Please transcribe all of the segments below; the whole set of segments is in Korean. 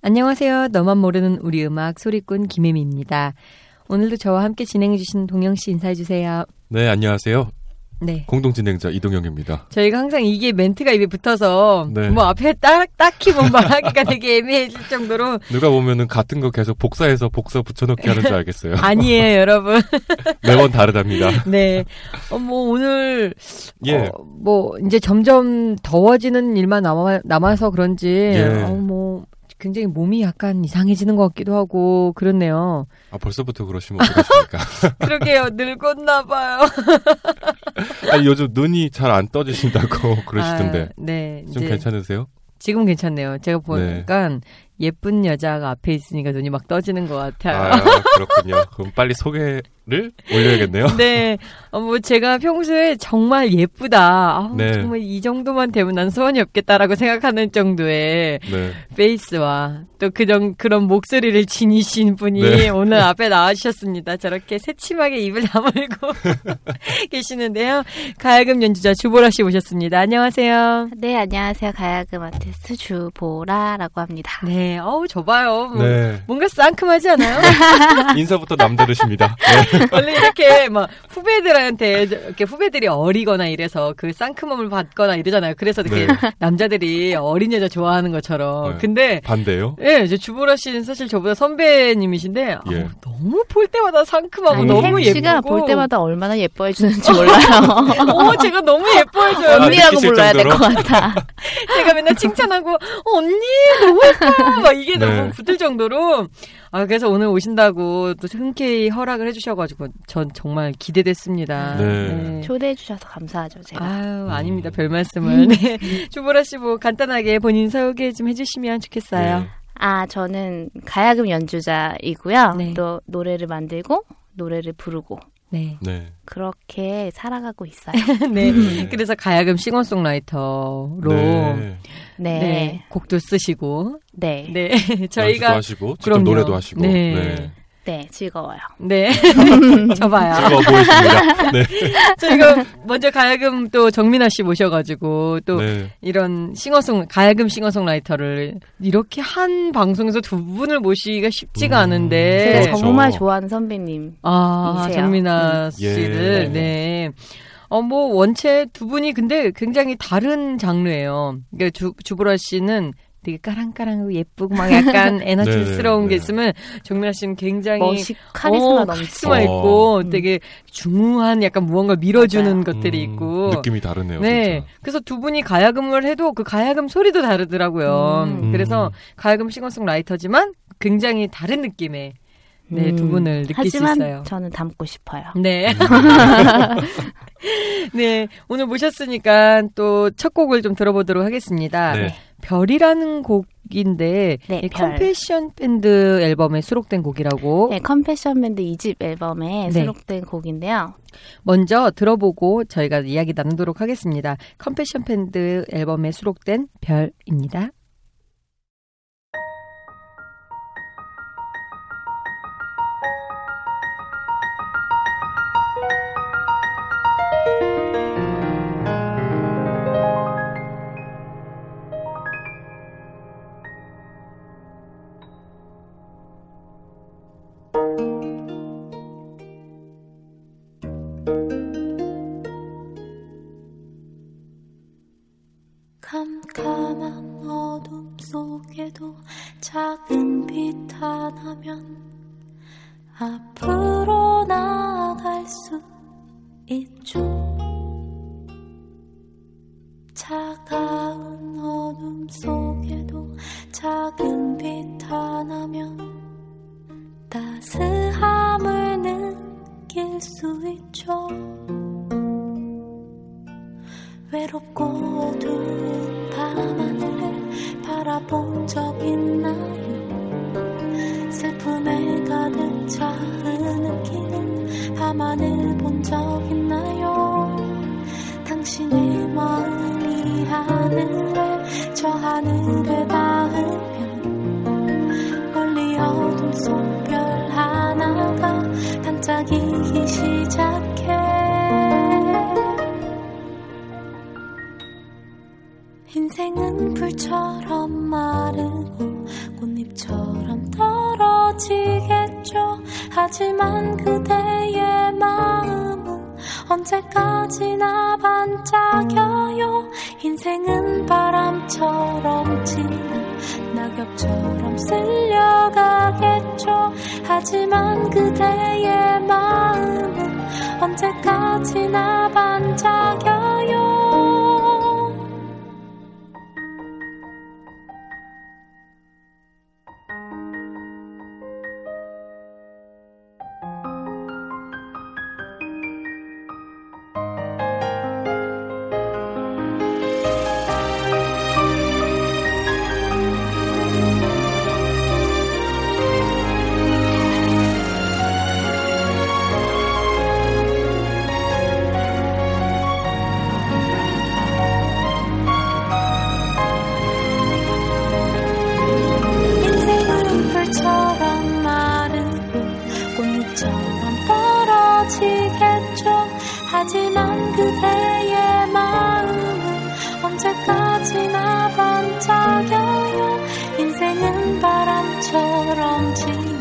안녕하세요. 너만 모르는 우리 음악 소리꾼 김혜미입니다. 오늘도 저와 함께 진행해주신 동영 씨 인사해주세요. 네, 안녕하세요. 네. 공동 진행자 이동영입니다. 저희가 항상 이게 멘트가 입에 붙어서 네. 뭐 앞에 딱 딱히 뭐 말하기가 되게 애매해질 정도로 누가 보면은 같은 거 계속 복사해서 복사 붙여넣기 하는 줄 알겠어요. 아니에요, 여러분. 매번 다르답니다. 네. 어, 뭐 오늘 예. 어, 뭐 이제 점점 더워지는 일만 남아, 남아서 그런지 예. 어, 뭐 굉장히 몸이 약간 이상해지는 것 같기도 하고 그렇네요. 아, 벌써부터 그러시면 어떡하십니까? 그러게요. 늙었나 봐요. 아니, 요즘 눈이 잘 안 떠지신다고 그러시던데. 아, 네. 좀 이제 괜찮으세요? 지금 괜찮네요. 제가 보니까 네. 예쁜 여자가 앞에 있으니까 눈이 막 떠지는 것 같아요. 아, 그렇군요. 그럼 빨리 소개를 올려야겠네요. 네, 어, 뭐 제가 평소에 정말 예쁘다. 아우, 네. 정말 이 정도만 되면 난 소원이 없겠다라고 생각하는 정도의 네. 페이스와 또 그런 그런 목소리를 지니신 분이 네. 오늘 앞에 나와주셨습니다. 저렇게 새침하게 입을 다물고 계시는데요. 가야금 연주자 주보라 씨 모셨습니다. 안녕하세요. 네, 안녕하세요. 가야금 아티스트 주보라라고 합니다. 네, 어우 저봐요. 뭐 네. 뭔가 상큼하지 않아요? 인사부터 남다르십니다. 네. 원래 이렇게 막 후배들한테 이렇게 후배들이 어리거나 이래서 그 쌍큼함을 받거나 이러잖아요. 그래서 이렇게 네. 남자들이 어린 여자 좋아하는 것처럼. 네. 근데 반대요? 예, 이제 주보라 씨는 사실 저보다 선배님이신데 아우, 예. 너무 볼 때마다 상큼하고 아니, 너무 혜미 씨가 예쁘고 볼 때마다 얼마나 예뻐해 주는지 몰라요. 어, 제가 너무 예뻐해줘요. 아, 언니라고 불러야 될? 것 같아. 제가 맨날 칭찬하고 어, 언니 너무 예뻐 막 이게 네. 너무 붙을 정도로 아 그래서 오늘 오신다고 또 흔쾌히 허락을 해주셔가지고 전 정말 기대됐습니다. 네. 초대해 주셔서 감사하죠, 제가. 아유, 아닙니다. 음. 별 말씀을. 네. 주보라 씨 뭐 간단하게 본인 소개 좀 해주시면 좋겠어요. 네. 아, 저는 가야금 연주자이고요. 네. 또 노래를 만들고 노래를 부르고 네. 네. 그렇게 살아가고 있어요. 네. 네. 그래서 가야금 싱어송라이터로 네. 네. 네. 네. 곡도 쓰시고 네. 네. 저희가 하시고, 직접 그럼요. 노래도 하시고. 네. 네. 네, 즐거워요. 네. 저봐요. 즐거워 보이십니다. 네. 저희가 먼저 가야금 또 정민아 씨 모셔가지고 또 네. 이런 싱어송 가야금 싱어송라이터를 이렇게 한 방송에서 두 분을 모시기가 쉽지가 음. 않은데 제가 그렇죠. 정말 좋아하는 선배님. 아, 이세요. 정민아 예. 씨를, 네. 어, 뭐, 원체 두 분이 근데 굉장히 다른 장르예요. 그러니까 주, 주보라 씨는 되게 까랑까랑하고 예쁘고 막 약간 에너지스러운 네, 게 네. 있으면 정민아 씨는 굉장히 멋있, 카리스마 어, 넘치고. 카리스마 있고 음. 되게 중후한 약간 무언가 밀어주는 맞아요. 것들이 음, 있고. 느낌이 다르네요. 네. 진짜. 그래서 두 분이 가야금을 해도 그 가야금 소리도 다르더라고요. 음. 그래서 가야금 싱어송라이터지만 굉장히 다른 느낌의 네, 두 음. 분을 느낄 하지만 수 있어요. 저는 닮고 싶어요. 네. 네. 오늘 모셨으니까 또 첫 곡을 좀 들어보도록 하겠습니다. 네. 별이라는 곡인데 네, 이 별. 컴패션 밴드 앨범에 수록된 곡이라고 네, 컴패션 밴드 2집 앨범에 네. 수록된 곡인데요. 먼저 들어보고 저희가 이야기 나누도록 하겠습니다. 컴패션 밴드 앨범에 수록된 별입니다. 앞으로 나아갈 수 있죠. 차가운 어둠 속에도 작은 빛 하나면 따스함을 느낄 수 있죠. 외롭고 어두운 밤하늘을 바라본 적 있나요? 슬픔에 가득 차 흐느끼는 밤하늘 본 적 있나요? 당신의 마음이 하늘에 저 하늘에 닿으면 멀리 어둠 속 별 하나가 반짝이기 시작해 인생은 불처럼 마르고 꽃잎처럼 떨어지 겠죠. 하지만 그대의 마음은 언제까지나 반짝여요. 인생은 바람처럼 지나 낙엽처럼 쓸려가겠죠. 하지만 그대의 마음은 언제까지나 반짝여요. 그대의 마음은 언제까지나 반짝여요. 인생은 바람처럼 지나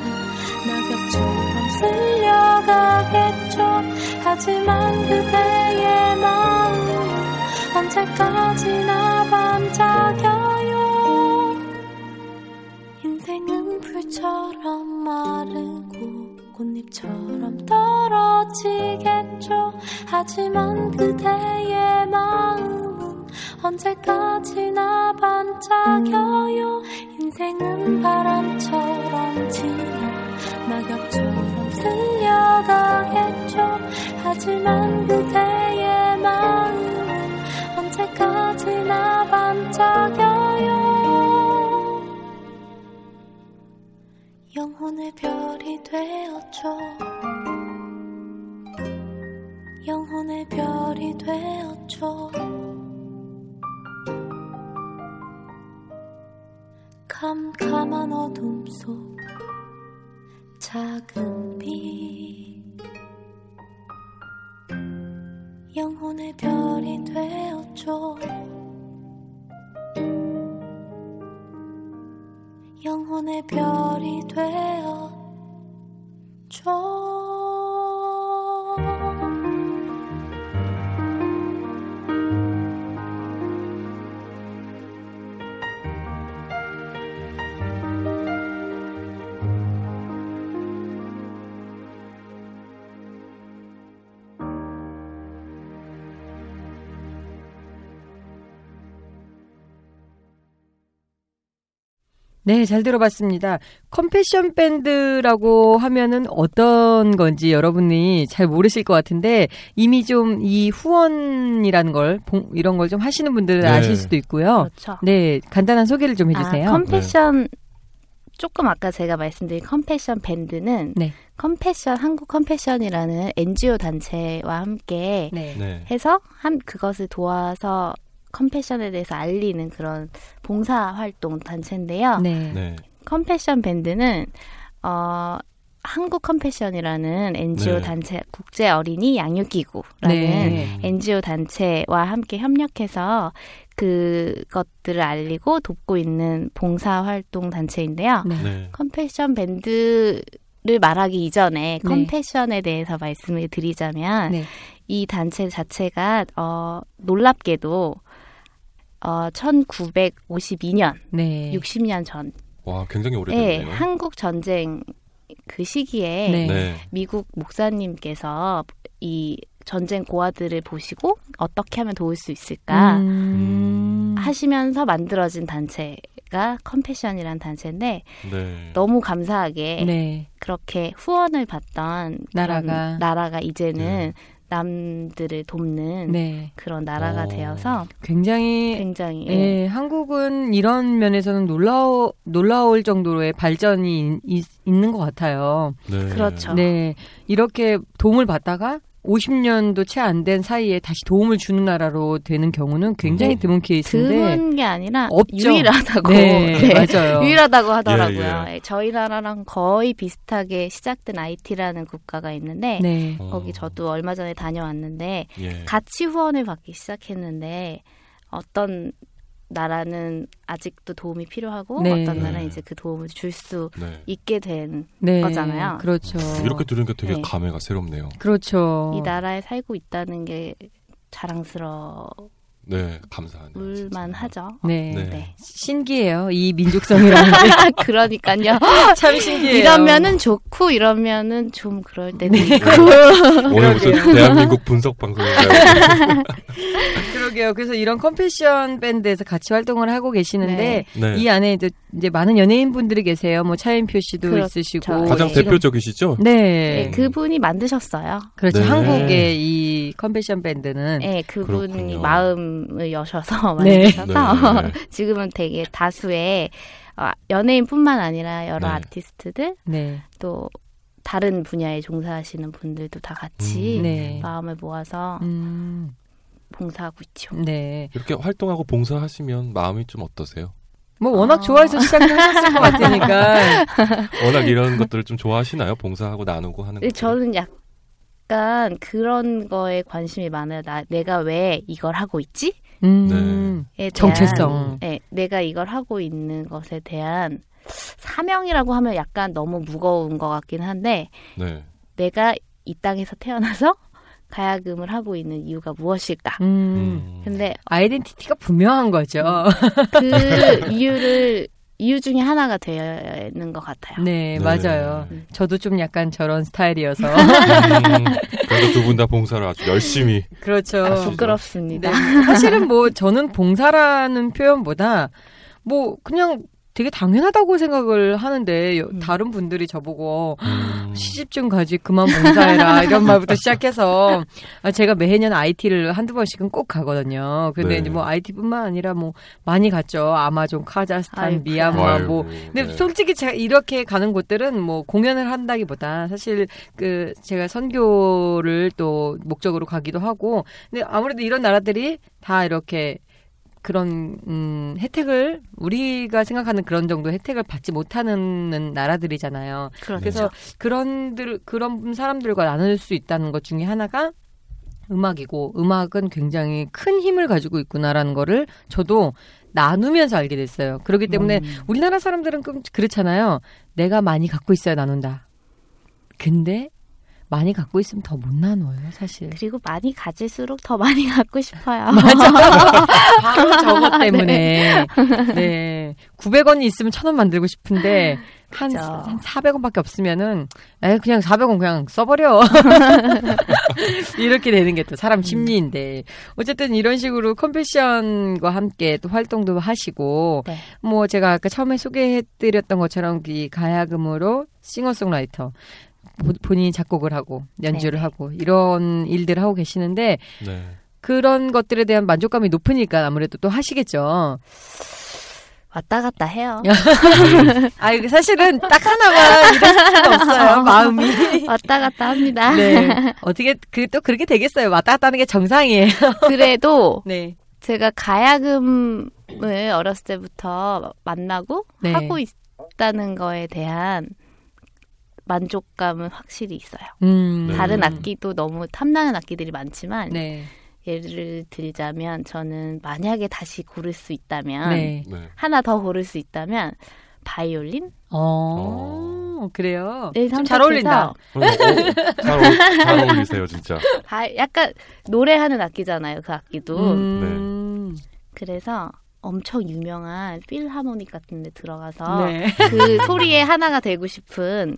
낙엽처럼 쓸려가겠죠. 하지만 그대의 마음은 언제까지나 반짝여요. 인생은 불처럼 마르고 꽃잎처럼 떨어지겠죠. 하지만 그대의 마음은 언제까지나 반짝여요. 인생은 바람처럼 지나 낙엽처럼 쓸려가겠죠. 하지만 그대의 마음은 언제까지나 반짝여요. 영혼의 별이 되었죠. 영혼의 별이 되었죠. 캄캄한 어둠 속 작은 빛 영혼의 별이 되었죠. 영혼의 별이 되었죠. 네, 잘 들어봤습니다. 컴패션 밴드라고 하면은 어떤 건지 여러분이 잘 모르실 것 같은데 이미 좀 이 후원이라는 걸 봉- 이런 걸 좀 하시는 분들은 네. 아실 수도 있고요. 그렇죠. 네, 간단한 소개를 좀 해주세요. 아, 컴패션 조금 아까 제가 말씀드린 컴패션 밴드는 네. 컴패션 한국 컴패션이라는 NGO 단체와 함께 네. 네. 해서 한 그것을 도와서 컴패션에 대해서 알리는 그런 봉사 활동 단체인데요. 네. 네. 컴패션 밴드는 어 한국 컴패션이라는 NGO 네. 단체 국제 어린이 양육 기구라는 네. NGO 단체와 함께 협력해서 그것들을 알리고 돕고 있는 봉사 활동 단체인데요. 네. 네. 컴패션 밴드를 말하기 이전에 네. 컴패션에 대해서 말씀을 드리자면 네. 이 단체 자체가 어 놀랍게도 어, 1952년, 네. 60년 전에 와, 굉장히 예, 오래됐네요. 한국 전쟁 그 시기에 네. 네. 미국 목사님께서 이 전쟁 고아들을 보시고 어떻게 하면 도울 수 있을까 음. 하시면서 만들어진 단체가 컴패션이라는 단체인데 네. 너무 감사하게 네. 그렇게 후원을 받던 나라가. 나라가 이제는 네. 남들을 돕는 네. 그런 나라가 어. 되어서 굉장히 굉장히 예, 한국은 이런 면에서는 놀라워 놀라울 정도로의 발전이 있, 있는 것 같아요. 네. 그렇죠. 네, 이렇게 도움을 받다가 50년도 채 안 된 사이에 다시 도움을 주는 나라로 되는 경우는 굉장히 네. 드문 케이스인데 드문 게 아니라 없죠. 유일하다고 네, 네. 맞아요. 유일하다고 하더라고요. 예, 예, 저희 나라랑 거의 비슷하게 시작된 IT라는 국가가 있는데 네. 어. 거기 저도 얼마 전에 다녀왔는데 예. 같이 후원을 받기 시작했는데 어떤 나라는 아직도 도움이 필요하고 네. 어떤 나라는 네. 이제 그 도움을 줄수 네. 있게 된이 네. 거잖아요. 그렇죠. 이렇게 들으니까 되게 네. 감회가 새롭네요. 그렇죠. 나라에 살고 있다는 게 자랑스러울 네, 감사하네요. 만하죠. 네. 네. 네. 신기해요. 이 민족성이라는 게 그러니까요. 참 신기해요. 이러면은 좋고 이러면은 좀 그럴 때도 있고. 오늘 무슨 대한민국 분석 방송인가요? 그러게요. 그래서 이런 컴패션 밴드에서 같이 활동을 하고 계시는데 네. 이 안에 이제, 이제 많은 연예인 분들이 계세요. 뭐 차인표 씨도 그렇죠. 있으시고 가장 네. 대표적이시죠? 네. 네, 그분이 만드셨어요. 그렇죠. 네. 한국의 이 컴패션 밴드는 네, 그분이 그렇 마음을 여셔서 네. 만드셔서 네. 지금은 되게 다수의 어, 연예인뿐만 아니라 여러 네. 아티스트들 네. 또 다른 분야에 종사하시는 분들도 다 같이 음. 네. 마음을 모아서 음. 봉사하고 있죠. 네. 이렇게 활동하고 봉사하시면 마음이 좀 어떠세요? 뭐 워낙 아. 좋아해서 시작하셨을 것 같으니까. 워낙 이런 것들을 좀 좋아하시나요? 봉사하고 나누고 하는 거. 저는 약 간 그런 거에 관심이 많아요. 나 내가 왜 이걸 하고 있지? 음. 에 대한 정체성. 네, 내가 이걸 하고 있는 것에 대한 사명이라고 하면 약간 너무 무거운 것 같긴 한데 네. 내가 이 땅에서 태어나서 가야금을 하고 있는 이유가 무엇일까? 음. 음. 근데 아이덴티티가 분명한 거죠. 그 이유를 이유 중에 하나가 되는 것 같아요. 네, 네. 맞아요. 저도 좀 약간 저런 스타일이어서. 음, 그래도 두 분 다 봉사를 아주 열심히. 그렇죠. 아? 부끄럽습니다. 네. 사실은 뭐 저는 봉사라는 표현보다 뭐 그냥 되게 당연하다고 생각을 하는데 여- 음. 다른 분들이 저보고 음, 시집 좀 가지 그만 봉사해라 이런 말부터 시작해서 아, 제가 매년 IT를 한두 번씩은 꼭 가거든요. 근데 네. 이제 뭐 IT뿐만 아니라 뭐 많이 갔죠. 아마존, 카자흐스탄, 아이고. 미얀마 아이고, 뭐 근데 네. 솔직히 제가 이렇게 가는 곳들은 뭐 공연을 한다기보다 사실 그 제가 선교를 또 목적으로 가기도 하고 근데 아무래도 이런 나라들이 다 이렇게 그런 음 혜택을 우리가 생각하는 그런 정도 혜택을 받지 못하는 나라들이잖아요. 그렇죠. 그래서 그런들 그런 사람들과 나눌 수 있다는 것 중에 하나가 음악이고 음악은 굉장히 큰 힘을 가지고 있구나라는 거를 저도 나누면서 알게 됐어요. 그렇기 때문에 음. 우리나라 사람들은 좀 그렇잖아요. 내가 많이 갖고 있어야 나눈다. 근데 많이 갖고 있으면 더 못 나눠요, 사실. 그리고 많이 가질수록 더 많이 갖고 싶어요. 바로 저것 때문에. 네. 900원이 있으면 1000원 만들고 싶은데, 한, 그죠. 한 400원밖에 없으면은, 에 그냥 400원 그냥 써버려. 이렇게 되는 게 또 사람 심리인데. 어쨌든 이런 식으로 컴패션과 함께 또 활동도 하시고, 네. 뭐 제가 아까 처음에 소개해드렸던 것처럼 이 가야금으로 싱어송라이터, 보- 본인이 작곡을 하고 연주를 네네. 하고 이런 일들을 하고 계시는데 네. 그런 것들에 대한 만족감이 높으니까 아무래도 또 하시겠죠. 왔다 갔다 해요. 아, 이게 사실은 딱 하나만 이럴 수가 없어요, 마음이. 왔다 갔다 합니다. 네. 어떻게, 그, 또 그렇게 되겠어요. 왔다 갔다 하는 게 정상이에요. 그래도 네. 제가 가야금을 어렸을 때부터 만나고 네. 하고 있다는 거에 대한 만족감은 확실히 있어요. 음. 네. 다른 악기도 너무 탐나는 악기들이 많지만 네. 예를 들자면 저는 만약에 다시 고를 수 있다면 네. 네. 하나 더 고를 수 있다면 바이올린 어, 그래요. 네, 좀잘 어울린다. 어, 어, 잘, 어울, 잘 어울리세요, 진짜. 바- 약간 노래하는 악기잖아요. 그 악기도. 음. 그래서 엄청 유명한 필하모닉 같은 데 들어가서 네. 그 소리의 하나가 되고 싶은 뭐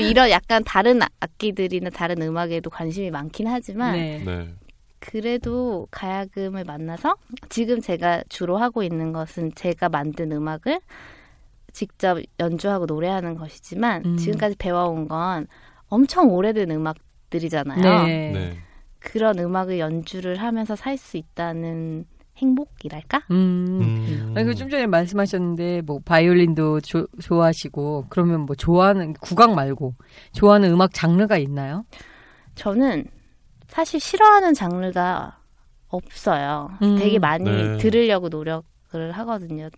이런 약간 다른 아- 악기들이나 다른 음악에도 관심이 많긴 하지만 네. 네. 그래도 가야금을 만나서 지금 제가 주로 하고 있는 것은 제가 만든 음악을 직접 연주하고 노래하는 것이지만 음. 지금까지 배워온 건 엄청 오래된 음악들이잖아요. 네. 네. 그런 음악을 연주를 하면서 살 수 있다는 행복이랄까? 음. 음. 아니, 그좀 전에 말씀하셨는데, 뭐, 바이올린도 조- 좋아하시고, 그러면 뭐, 좋아하는, 국악 말고, 좋아하는 음악 장르가 있나요? 저는 사실 싫어하는 장르가 없어요. 음. 되게 많이 네. 들으려고 노력을 하거든요.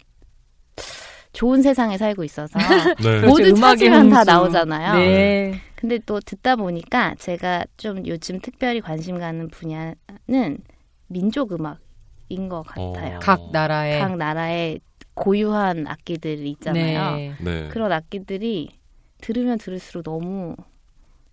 좋은 세상에 살고 있어서 네. 그렇죠, 모두 음악의 찾으면 다. 나오잖아요. 네. 근데 또 듣다 보니까 제가 좀 요즘 특별히 관심 가는 분야는 민족 음악 인 것 같아요. 어. 각 나라의. 각 나라의 고유한 악기들이 있잖아요. 네. 네. 그런 악기들이 들으면 들을수록 너무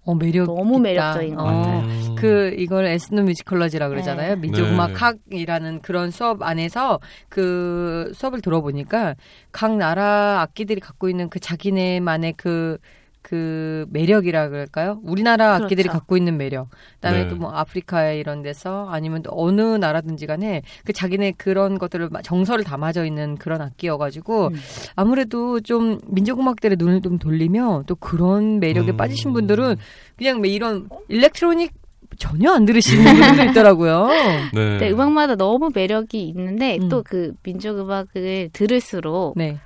어, 매력. 너무 있다. 매력적인 것 어. 같아요. 음. 그 이걸 에스노 뮤지컬러지라 그러잖아요. 네. 민족음악 네. 학이라는 그런 수업 안에서 그 수업을 들어보니까 각 나라 악기들이 갖고 있는 그 자기네만의 그 그 매력이라 그럴까요? 우리나라 그렇죠. 악기들이 갖고 있는 매력. 그다음에 네. 또뭐 아프리카 이런 데서 아니면 또 어느 나라든지 간에 그 자기네 그런 것들을 마- 정서를 담아져 있는 그런 악기여 가지고 음. 아무래도 좀 민족 음악들의 눈을 좀 돌리면 또 그런 매력에 음. 빠지신 분들은 그냥 뭐 이런 일렉트로닉 전혀 안 들으시는 분들도 있더라고요. 네. 네, 음악마다 너무 매력이 있는데 음. 또그 민족 음악을 들을수록 네.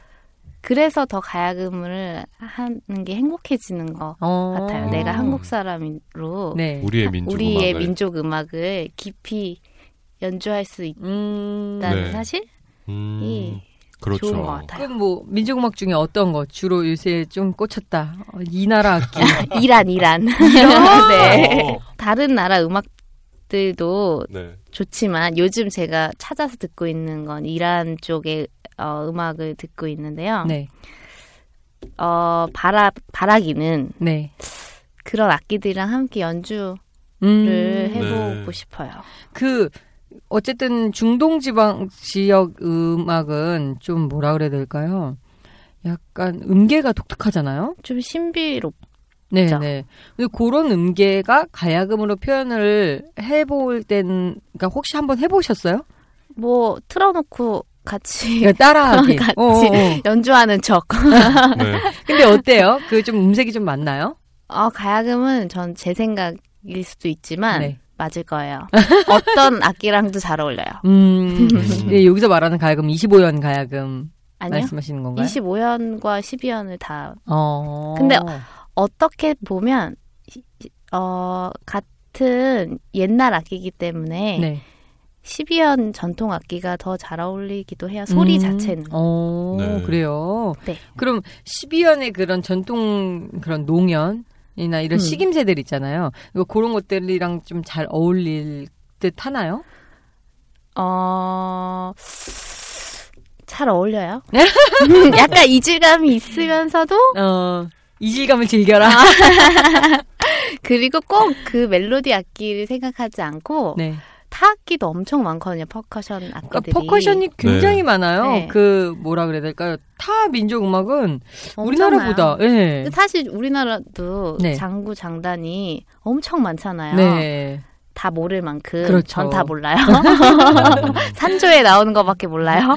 그래서 더 가야금을 하는 게 행복해지는 것 어. 같아요. 내가 한국 사람으로 네. 우리의 민족 우리의 음악을. 민족 음악을 깊이 연주할 수 음. 있다는 네. 사실이 음. 그렇죠. 좋은 것 같아요. 그럼 뭐 민족음악 중에 어떤 거 주로 요새 좀 꽂혔다. 어, 이 나라 악기. 이란 이란. 이란? 네. 어. 다른 나라 음악들도 네. 좋지만 요즘 제가 찾아서 듣고 있는 건 이란 쪽의 어, 음악을 듣고 있는데요. 네. 어, 바라 바라기는 네. 그런 악기들이랑 함께 연주를 음. 해보고 네. 싶어요. 그 어쨌든 중동 지방 지역 음악은 좀 뭐라 그래야 될까요? 약간 음계가 독특하잖아요. 좀 신비롭. 네? 네. 근데 그런 음계가 가야금으로 표현을 해볼 땐, 그러니까 혹시 한번 해보셨어요? 뭐 틀어놓고 같이 그러니까 따라하기. 같이 어, 어, 어. 연주하는 척. 네. 근데 어때요? 그 좀 음색이 좀 맞나요? 어, 가야금은 전 제 생각일 수도 있지만 네. 맞을 거예요. 어떤 악기랑도 잘 어울려요. 음. 네, 여기서 말하는 가야금 25연 가야금 아니요? 말씀하시는 건가요? 25연과 12연을 다 어. 근데 어떻게 보면 어 같은 옛날 악기이기 때문에 네. 12연 전통 악기가 더 잘 어울리기도 해요. 소리 음. 자체는. 어, 네. 그래요. 네. 그럼 12연의 그런 전통 그런 농연 이나 이런 음. 시김새들 있잖아요. 이거 그런 것들이랑 좀 잘 어울릴 듯 하나요? 어, 잘 어울려요. 약간 이질감이 있으면서도 어, 이질감을 즐겨라. 그리고 꼭 그 멜로디 악기를 생각하지 않고 네. 타악기도 엄청 많거든요. 퍼커션 그러니까 악기들이. 퍼커션이 굉장히 네. 많아요. 네. 그 뭐라 그래야 될까요? 타 민족 음악은 우리나라보다. 예. 사실 우리나라도 네. 장구 장단이 엄청 많잖아요. 네. 다 모를 만큼 그렇죠. 전다 몰라요. 산조에 나오는 것밖에 몰라요.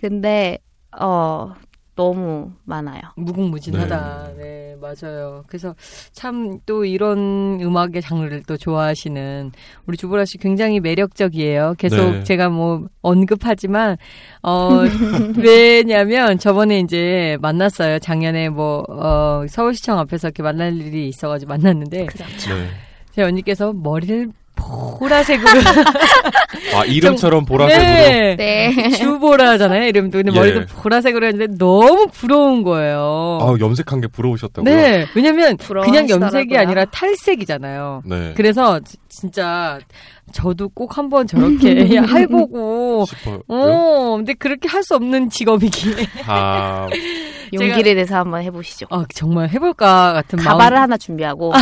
근데 어 너무 많아요. 무궁무진하다. 네. 맞아요. 그래서 참 또 이런 음악의 장르를 또 좋아하시는 우리 주보라 씨 굉장히 매력적이에요. 계속 네. 제가 뭐 언급하지만 어 왜냐면 저번에 이제 만났어요. 작년에 뭐 어, 서울시청 앞에서 이렇게 만날 일이 있어가지고 만났는데 그렇죠. 네. 제 언니께서 머리를 보라색으로 아 이름처럼 보라색으로. 네. 네. 주보라잖아요 이름도 근데 예. 머리도 보라색으로 했는데 너무 부러운 거예요. 아 염색한 게 부러우셨다고요? 네, 왜냐면 그냥. 염색이 아니라 탈색이잖아요. 네. 그래서 진짜 저도 꼭 한번 저렇게 해보고 싶어요. 어 근데 그렇게 할 수 없는 직업이기에 아, 용기를 내서 한번 해보시죠. 아 정말 해볼까 같은 가발을 마음 하나 준비하고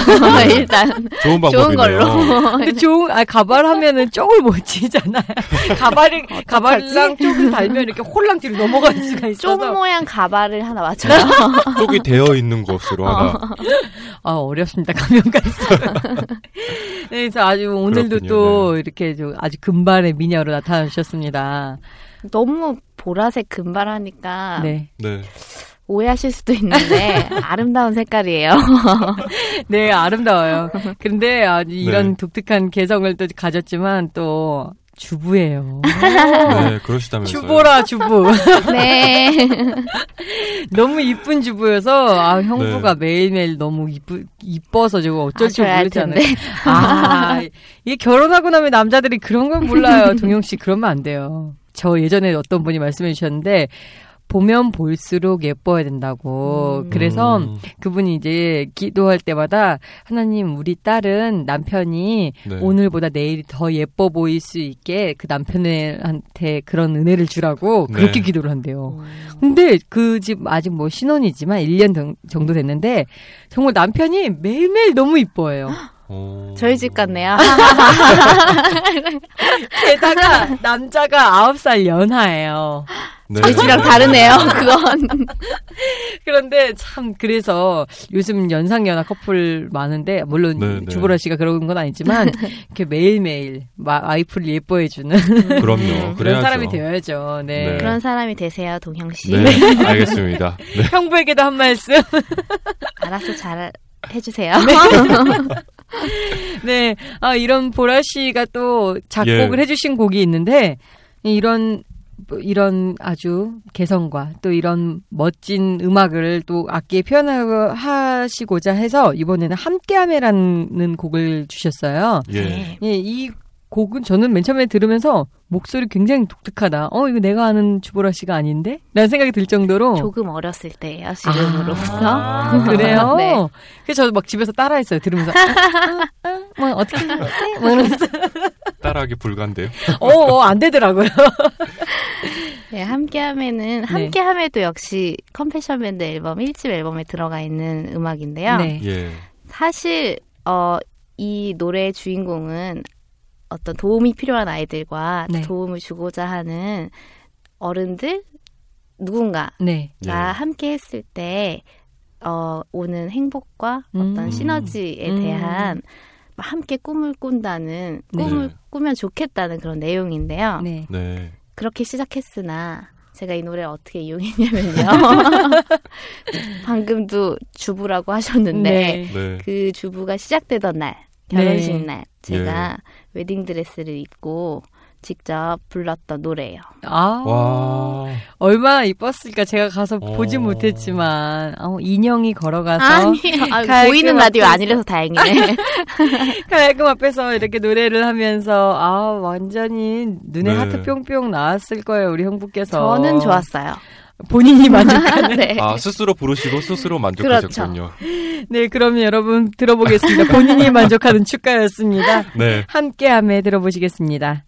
일단 좋은 방법이네요. 좋은 걸로. 근데 좋은 아 가발 하면은 쪽을 못 치잖아요. 가발이 가발랑 쪽을 달면 이렇게 홀랑 뒤로 넘어갈 수가 쪽 있어서 모양 가발을 하나 맞춰요. 쪽이 되어 있는 것으로 하나. 아 어렵습니다 가면 갈수록. 네, 그래서 아주 오늘도 그렇군요, 또 이렇게 좀 아주 금발의 미녀로 나타나셨습니다. 너무 보라색 금발하니까 네, 네. 오해하실 수도 있는데 아름다운 색깔이에요. 네 아름다워요. 근데 아주 이런 네. 독특한 개성을 또 가졌지만 또 주부예요. 네, 그러시다면서요. 주보라 주부. 네. 너무 이쁜 주부여서 아 형부가 네. 매일매일 너무 이쁘 이뻐서 저거 어쩔 줄 아셔야 할 모르지 않아요. 아 이게 결혼하고 나면 남자들이 그런 걸 몰라요. 동영 씨 그러면 안 돼요. 저 예전에 어떤 분이 말씀해 주셨는데 보면 볼수록 예뻐야 된다고. 음. 그래서 음, 그분이 이제 기도할 때마다 하나님 우리 딸은 남편이 네. 오늘보다 내일이 더 예뻐 보일 수 있게 그 남편한테 그런 은혜를 주라고 그렇게 네. 기도를 한대요. 근데 그 집 아직 뭐 신혼이지만 1년 정- 정도 됐는데 정말 남편이 매일매일 너무 이뻐해요. 어. 저희 집 같네요. 게다가 남자가 9살 연하예요. 네. 저희 집이랑 다르네요. 그건. 그런데 참 그래서 요즘 연상 연하 커플 많은데 물론 네, 네. 주보라 씨가 그런 건 아니지만 이렇게 매일매일 마- 와이프를 예뻐해 주는 그럼요. 그런 그래야죠. 사람이 되어야죠. 네. 네. 그런 사람이 되세요, 동형 씨. 네, 알겠습니다. 네. 형부에게도 한 말씀. 알아서 잘 해주세요. 네. 아, 이런 보라 씨가 또 작곡을 예. 해주신 곡이 있는데, 이런, 뭐 이런 아주 개성과 또 이런 멋진 음악을 또 악기에 표현하시고자 해서 이번에는 함께함에라는 곡을 주셨어요. 예. 네. 예, 이 곡은 저는 맨 처음에 들으면서 목소리 굉장히 독특하다. 어, 이거 내가 아는 주보라 씨가 아닌데? 라는 생각이 들 정도로. 조금 어렸을 때예요, 지금으로부터. 아, 그래요? 네. 그래서 저도 막 집에서 따라했어요. 들으면서. 아, 아, 뭐, 어떻게 생각해? 뭐 이러면서. 따라하기 불가인데요. 어, 어, 안 되더라고요. 네, 함께함에는 함께함에도 역시 컴패션 밴드 앨범 1집 앨범에 들어가 있는 음악인데요. 네. 예. 사실 어, 이 노래의 주인공은 어떤 도움이 필요한 아이들과 네. 도움을 주고자 하는 어른들 누군가가 네. 예. 함께 했을 때 어, 오는 행복과 음. 어떤 시너지에 음. 대한 함께 꿈을 꾼다는 네. 꿈을 네. 꾸면 좋겠다는 그런 내용인데요. 네. 네. 그렇게 시작했으나 제가 이 노래를 어떻게 이용했냐면요. 방금도 주부라고 하셨는데 네. 네. 그 주부가 시작되던 날 결혼식 네. 날 제가 웨딩 드레스를 입고 직접 불렀던 노래예요. 아, 와. 얼마나 이뻤을까. 제가 가서 어. 보진 못했지만, 어, 인형이 걸어가서. 아니, 아, 보이는 라디오 앞에서. 아니라서 다행이네. 가야금 앞에서 이렇게 노래를 하면서, 아, 완전히 눈에 네. 하트 뿅뿅 나왔을 거예요, 우리 형부께서. 저는 좋았어요. 본인이 만족하는. 네. 아, 스스로 부르시고 스스로 만족하셨군요. 네, 그럼 여러분 들어보겠습니다. 본인이 만족하는 축가였습니다. 네. 함께함에 들어보시겠습니다.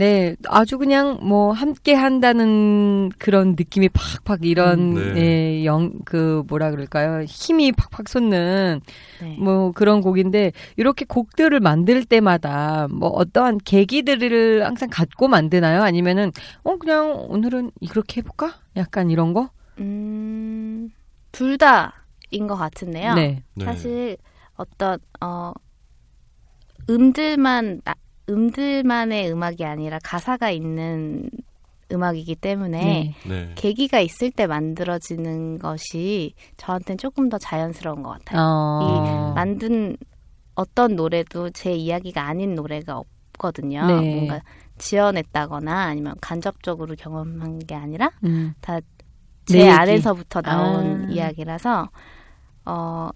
네, 아주 그냥 뭐 함께 한다는 그런 느낌이 팍팍 이런 음, 네. 영, 그 뭐라 그럴까요? 힘이 팍팍 솟는 네. 뭐 그런 곡인데 이렇게 곡들을 만들 때마다 뭐 어떠한 계기들을 항상 갖고 만드나요? 아니면은 어 그냥 오늘은 이렇게 해 볼까? 약간 이런 거? 음, 둘 다인 것 같은데요. 네. 네. 사실 어떤 어 음들만 나- 음들만의 음악이 아니라 가사가 있는 음악이기 때문에 네. 네. 계기가 있을 때 만들어지는 것이 저한테는 조금 더 자연스러운 것 같아요. 어. 만든 어떤 노래도 제 이야기가 아닌 노래가 없거든요. 네. 뭔가 지어냈다거나 아니면 간접적으로 경험한 게 아니라 음. 다내제 얘기. 안에서부터 나온 아. 이야기라서 어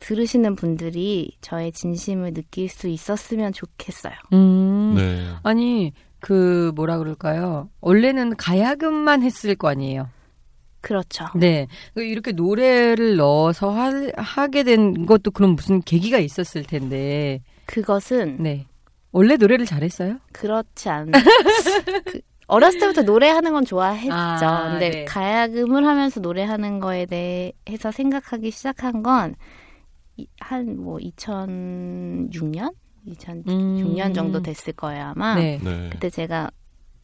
들으시는 분들이 저의 진심을 느낄 수 있었으면 좋겠어요. 음. 네. 아니 그 뭐라 그럴까요? 원래는 가야금만 했을 거 아니에요. 그렇죠. 네. 그 이렇게 노래를 넣어서 할- 하게 된 것도 그럼 무슨 계기가 있었을 텐데. 그것은 네. 원래 노래를 잘했어요? 그렇지 않. 그 어렸을 때부터 노래하는 건 좋아했죠. 아, 근데 네. 가야금을 하면서 노래하는 거에 대해서 생각하기 시작한 건 한 뭐 2006년, 2006년 정도 됐을 거예요 아마. 음. 네. 네. 그때 제가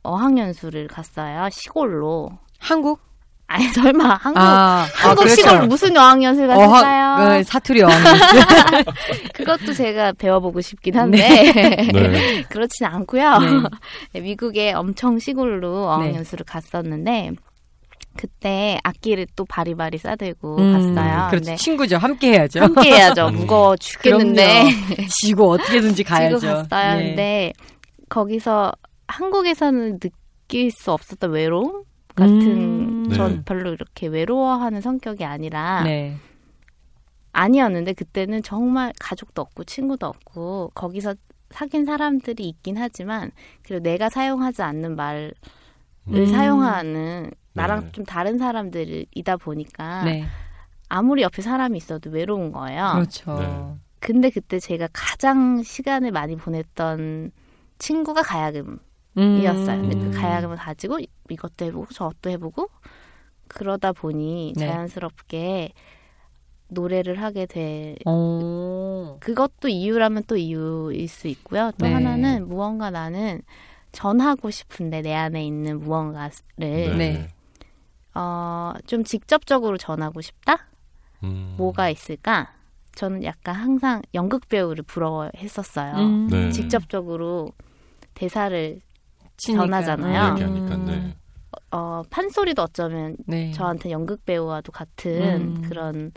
어학연수를 갔어요 시골로. 한국? 아니 설마 한국 아, 한국 시골 무슨 어학연수를 갔을까요? 어학, 그 사투리 어학. 그것도 제가 배워보고 싶긴 한데 네. 그렇진 않고요. 네. 네, 미국에 엄청 시골로 어학연수를 갔었는데 그때 악기를 또 바리바리 싸들고 갔어요. 그렇지. 근데 친구죠. 함께 해야죠. 함께 해야죠. 음. 무거워 죽겠는데 지고 어떻게든지 가야죠. 지고 갔어요. 네. 근데 거기서 한국에서는 느낄 수 없었던 외로움 같은 음. 전 네. 별로 이렇게 외로워하는 성격이 아니라 네. 아니었는데 그때는 정말 가족도 없고 친구도 없고 거기서 사귄 사람들이 있긴 하지만 그리고 내가 사용하지 않는 말을 음. 사용하는 나랑 네. 좀 다른 사람들이다 보니까 네. 아무리 옆에 사람이 있어도 외로운 거예요. 그렇죠. 네. 근데 그때 제가 가장 시간을 많이 보냈던 친구가 가야금이었어요. 음. 근데 그 가야금을 가지고 이것도 해보고 저것도 해보고 그러다 보니 네. 자연스럽게 노래를 하게 돼. 오. 그것도 이유라면 또 이유일 수 있고요. 또 네. 하나는 무언가 나는 전하고 싶은데 내 안에 있는 무언가를 네. 어, 좀 직접적으로 전하고 싶다? 음. 뭐가 있을까? 저는 약간 항상 연극 배우를 부러워했었어요. 음. 네. 직접적으로 대사를 치니까. 전하잖아요. 음. 얘기하니까 네. 어, 판소리도 어쩌면 네. 저한테 연극 배우와도 같은 음. 그런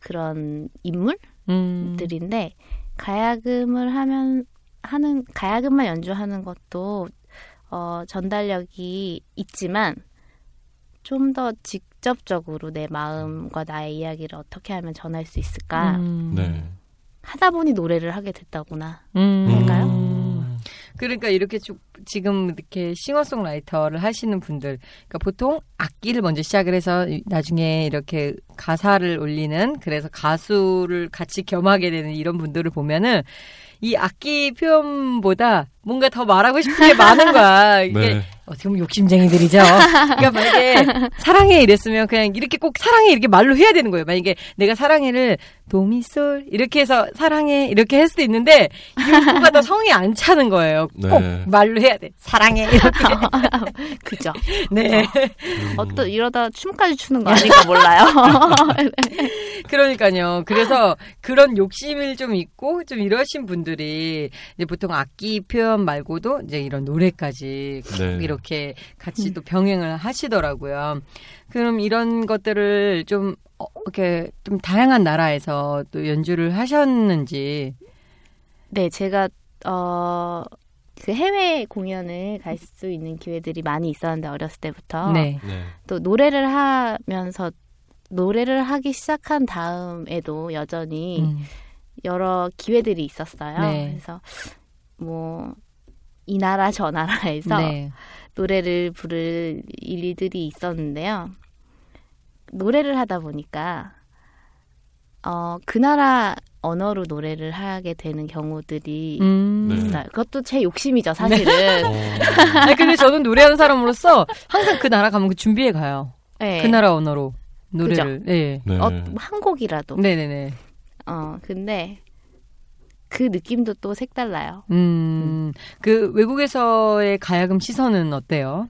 그런 인물들인데 음. 가야금을 하면 하는 가야금만 연주하는 것도 어, 전달력이 있지만 좀 더 직접적으로 내 마음과 나의 이야기를 어떻게 하면 전할 수 있을까 음. 네. 하다 보니 노래를 하게 됐다구나. 음. 할까요? 음. 그러니까 이렇게 쭉 지금 이렇게 싱어송라이터를 하시는 분들, 그러니까 보통 악기를 먼저 시작을 해서 나중에 이렇게 가사를 올리는 그래서 가수를 같이 겸하게 되는 이런 분들을 보면은 이 악기 표현보다 뭔가 더 말하고 싶은 게 많은 거야. 이게 네. 어떻게 보면 욕심쟁이들이죠. 그러니까 만약에 사랑해 이랬으면 그냥 이렇게 꼭 사랑해 이렇게 말로 해야 되는 거예요. 만약에 내가 사랑해를 도미솔 이렇게 해서 사랑해 이렇게 할 수도 있는데 이거가 더 성이 안 차는 거예요. 꼭 네. 말로 해야 돼. 사랑해 이렇게. 그죠? 네. 음. 어, 또 이러다 춤까지 추는 거 아닐까 몰라요. 그러니까요. 그래서 그런 욕심을 좀 있고 좀 이러신 분들이 이제 보통 악기 표현 말고도 이제 이런 노래까지 꼭 네. 이렇게 같이 또 병행을 하시더라고요. 그럼 이런 것들을 좀 어, 이렇게 좀 다양한 나라에서 또 연주를 하셨는지. 네, 제가 어, 그 해외 공연을 갈 수 있는 기회들이 많이 있었는데 어렸을 때부터 네. 네. 또 노래를 하면서 노래를 하기 시작한 다음에도 여전히 음. 여러 기회들이 있었어요. 네. 그래서 뭐 이 나라 저 나라에서 네. 노래를 부를 일들이 있었는데요. 노래를 하다 보니까 어, 그 나라 언어로 노래를 하게 되는 경우들이 음. 네. 있어요. 그것도 제 욕심이죠, 사실은. 어, 아니, 근데 저는 노래하는 사람으로서 항상 그 나라 가면 그 준비해 가요. 네. 그 나라 언어로 노래를. 네. 네. 어, 한 곡이라도. 네네네. 어, 근데 그 느낌도 또 색달라요. 음, 그 외국에서의 가야금 시선은 어때요?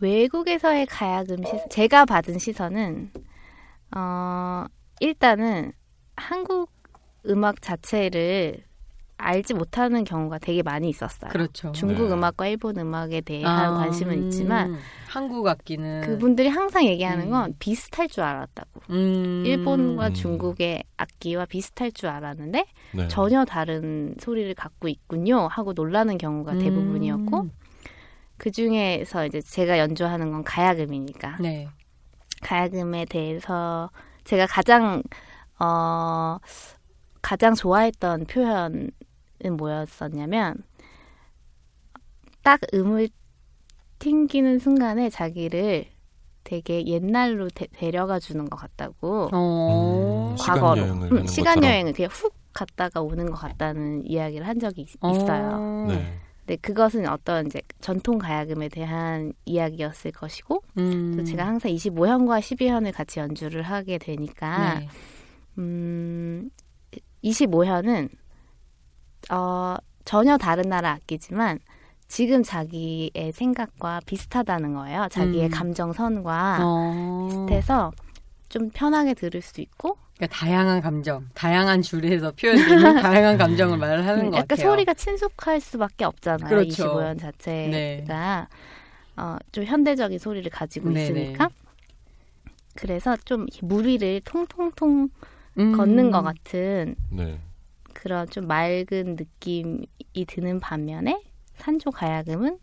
외국에서의 가야금 시선, 제가 받은 시선은, 어, 일단은 한국 음악 자체를 알지 못하는 경우가 되게 많이 있었어요. 그렇죠. 중국 네. 음악과 일본 음악에 대한 아, 관심은 있지만 음, 한국 악기는 그분들이 항상 얘기하는 음. 건 비슷할 줄 알았다고. 음, 일본과 음. 중국의 악기와 비슷할 줄 알았는데 네. 전혀 다른 소리를 갖고 있군요 하고 놀라는 경우가 대부분이었고 음, 그 중에서 이제 제가 연주하는 건 가야금이니까 네. 가야금에 대해서 제가 가장 어 가장 좋아했던 표현은 뭐였었냐면 딱 음을 튕기는 순간에 자기를 되게 옛날로 데, 데려가 주는 것 같다고 어. 음, 시간 과거로 여행을 음, 시간. 여행을 그냥 훅 갔다가 오는 것 같다는 이야기를 한 적이 있, 어. 있어요. 네. 근데 그것은 어떤 이제 전통 가야금에 대한 이야기였을 것이고 음. 또 제가 항상 25현과 12현을 같이 연주를 하게 되니까 네. 음 25현은 어 전혀 다른 나라 악기지만 지금 자기의 생각과 비슷하다는 거예요. 자기의 음. 감정선과 어. 비슷해서 좀 편하게 들을 수 있고 그러니까 다양한 감정, 다양한 줄에서 표현되는 다양한 감정을 말을 하는 것 음, 약간 같아요. 소리가 친숙할 수밖에 없잖아요. 그렇죠. 25현 자체가 어, 좀 현대적인 소리를 가지고 네네. 있으니까 그래서 좀 위를 통통통 음. 걷는 것 같은 네. 그런 좀 맑은 느낌이 드는 반면에 산조 가야금은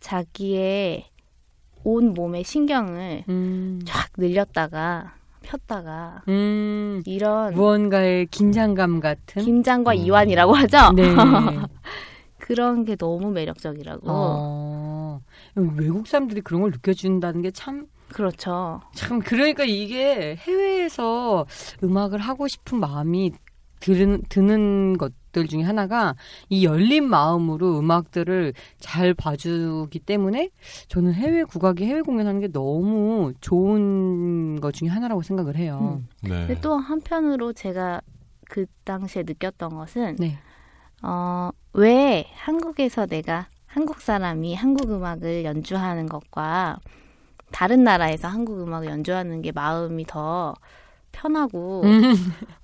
자기의 온 몸의 신경을 음. 쫙 늘렸다가 폈다가 음. 이런 무언가의 긴장감 같은. 긴장과 음. 이완이라고 하죠. 네. 그런 게 너무 매력적이라고. 어. 외국 사람들이 그런 걸 느껴준다는 게 참, 그렇죠. 참, 그러니까 이게 해외에서 음악을 하고 싶은 마음이 드는, 드는 것들 중에 하나가 이 열린 마음으로 음악들을 잘 봐주기 때문에 저는 해외 국악이 해외 공연하는 게 너무 좋은 것 중에 하나라고 생각을 해요. 네. 근데 또 한편으로 제가 그 당시에 느꼈던 것은 네. 어, 왜 한국에서 내가 한국 사람이 한국 음악을 연주하는 것과 다른 나라에서 한국 음악을 연주하는 게 마음이 더 편하고 음.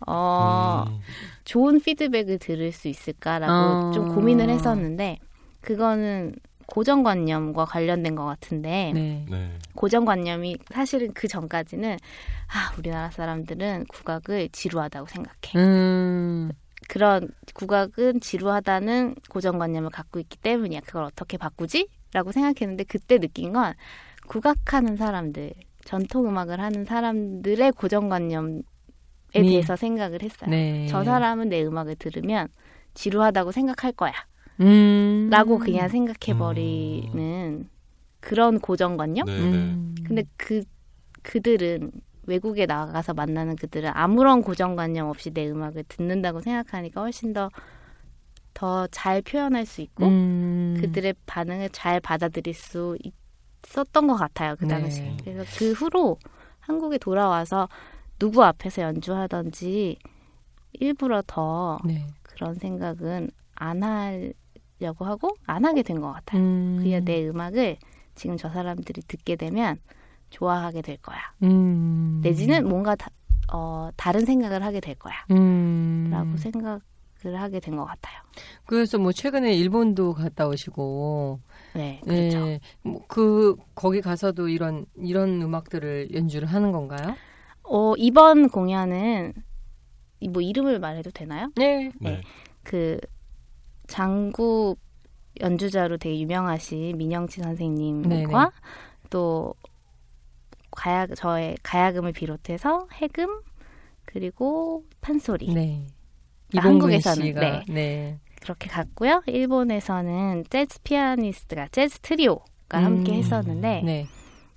어, 음. 좋은 피드백을 들을 수 있을까라고 어. 좀 고민을 했었는데 그거는 고정관념과 관련된 것 같은데 네. 네. 고정관념이 사실은 그 전까지는 아 우리나라 사람들은 국악을 지루하다고 생각해 음. 그런 국악은 지루하다는 고정관념을 갖고 있기 때문이야 그걸 어떻게 바꾸지? 라고 생각했는데 그때 느낀 건 국악하는 사람들 전통 음악을 하는 사람들의 고정관념에 네. 대해서 생각을 했어요 네. 저 사람은 내 음악을 들으면 지루하다고 생각할 거야. 음. 라고 그냥 생각해버리는 그런 고정관념? 네. 네. 음. 근데 그, 그들은 외국에 나가서 만나는 그들은 아무런 고정관념 없이 내 음악을 듣는다고 생각하니까 훨씬 더, 더 잘 표현할 수 있고 음. 그들의 반응을 잘 받아들일 수 있 었던 것 같아요. 그 네. 당시에. 그래서 그 후로 한국에 돌아와서 누구 앞에서 연주하던지 일부러 더 네. 그런 생각은 안 하려고 하고 안 하게 된 것 같아요. 음. 그냥 내 음악을 지금 저 사람들이 듣게 되면 좋아하게 될 거야. 음. 내지는 뭔가 다, 어, 다른 생각을 하게 될 거야. 음. 라고 생각을 하게 된 것 같아요. 그래서 뭐 최근에 일본도 갔다 오시고 네, 그렇죠. 네. 뭐그 거기 가서도 이런 이런 음악들을 연주를 하는 건가요? 어, 이번 공연은 이- 뭐 이름을 말해도 되나요? 네. 네. 그 장구 연주자로 되게 유명하신 민영치 선생님과 네네. 또 가야 저의 가야금을 비롯해서 해금 그리고 판소리 네. 그러니까 한국에서는, 씨가 네. 네. 그렇게 갔고요. 일본에서는 재즈 피아니스트가 재즈 트리오가 함께 음. 했었는데 네.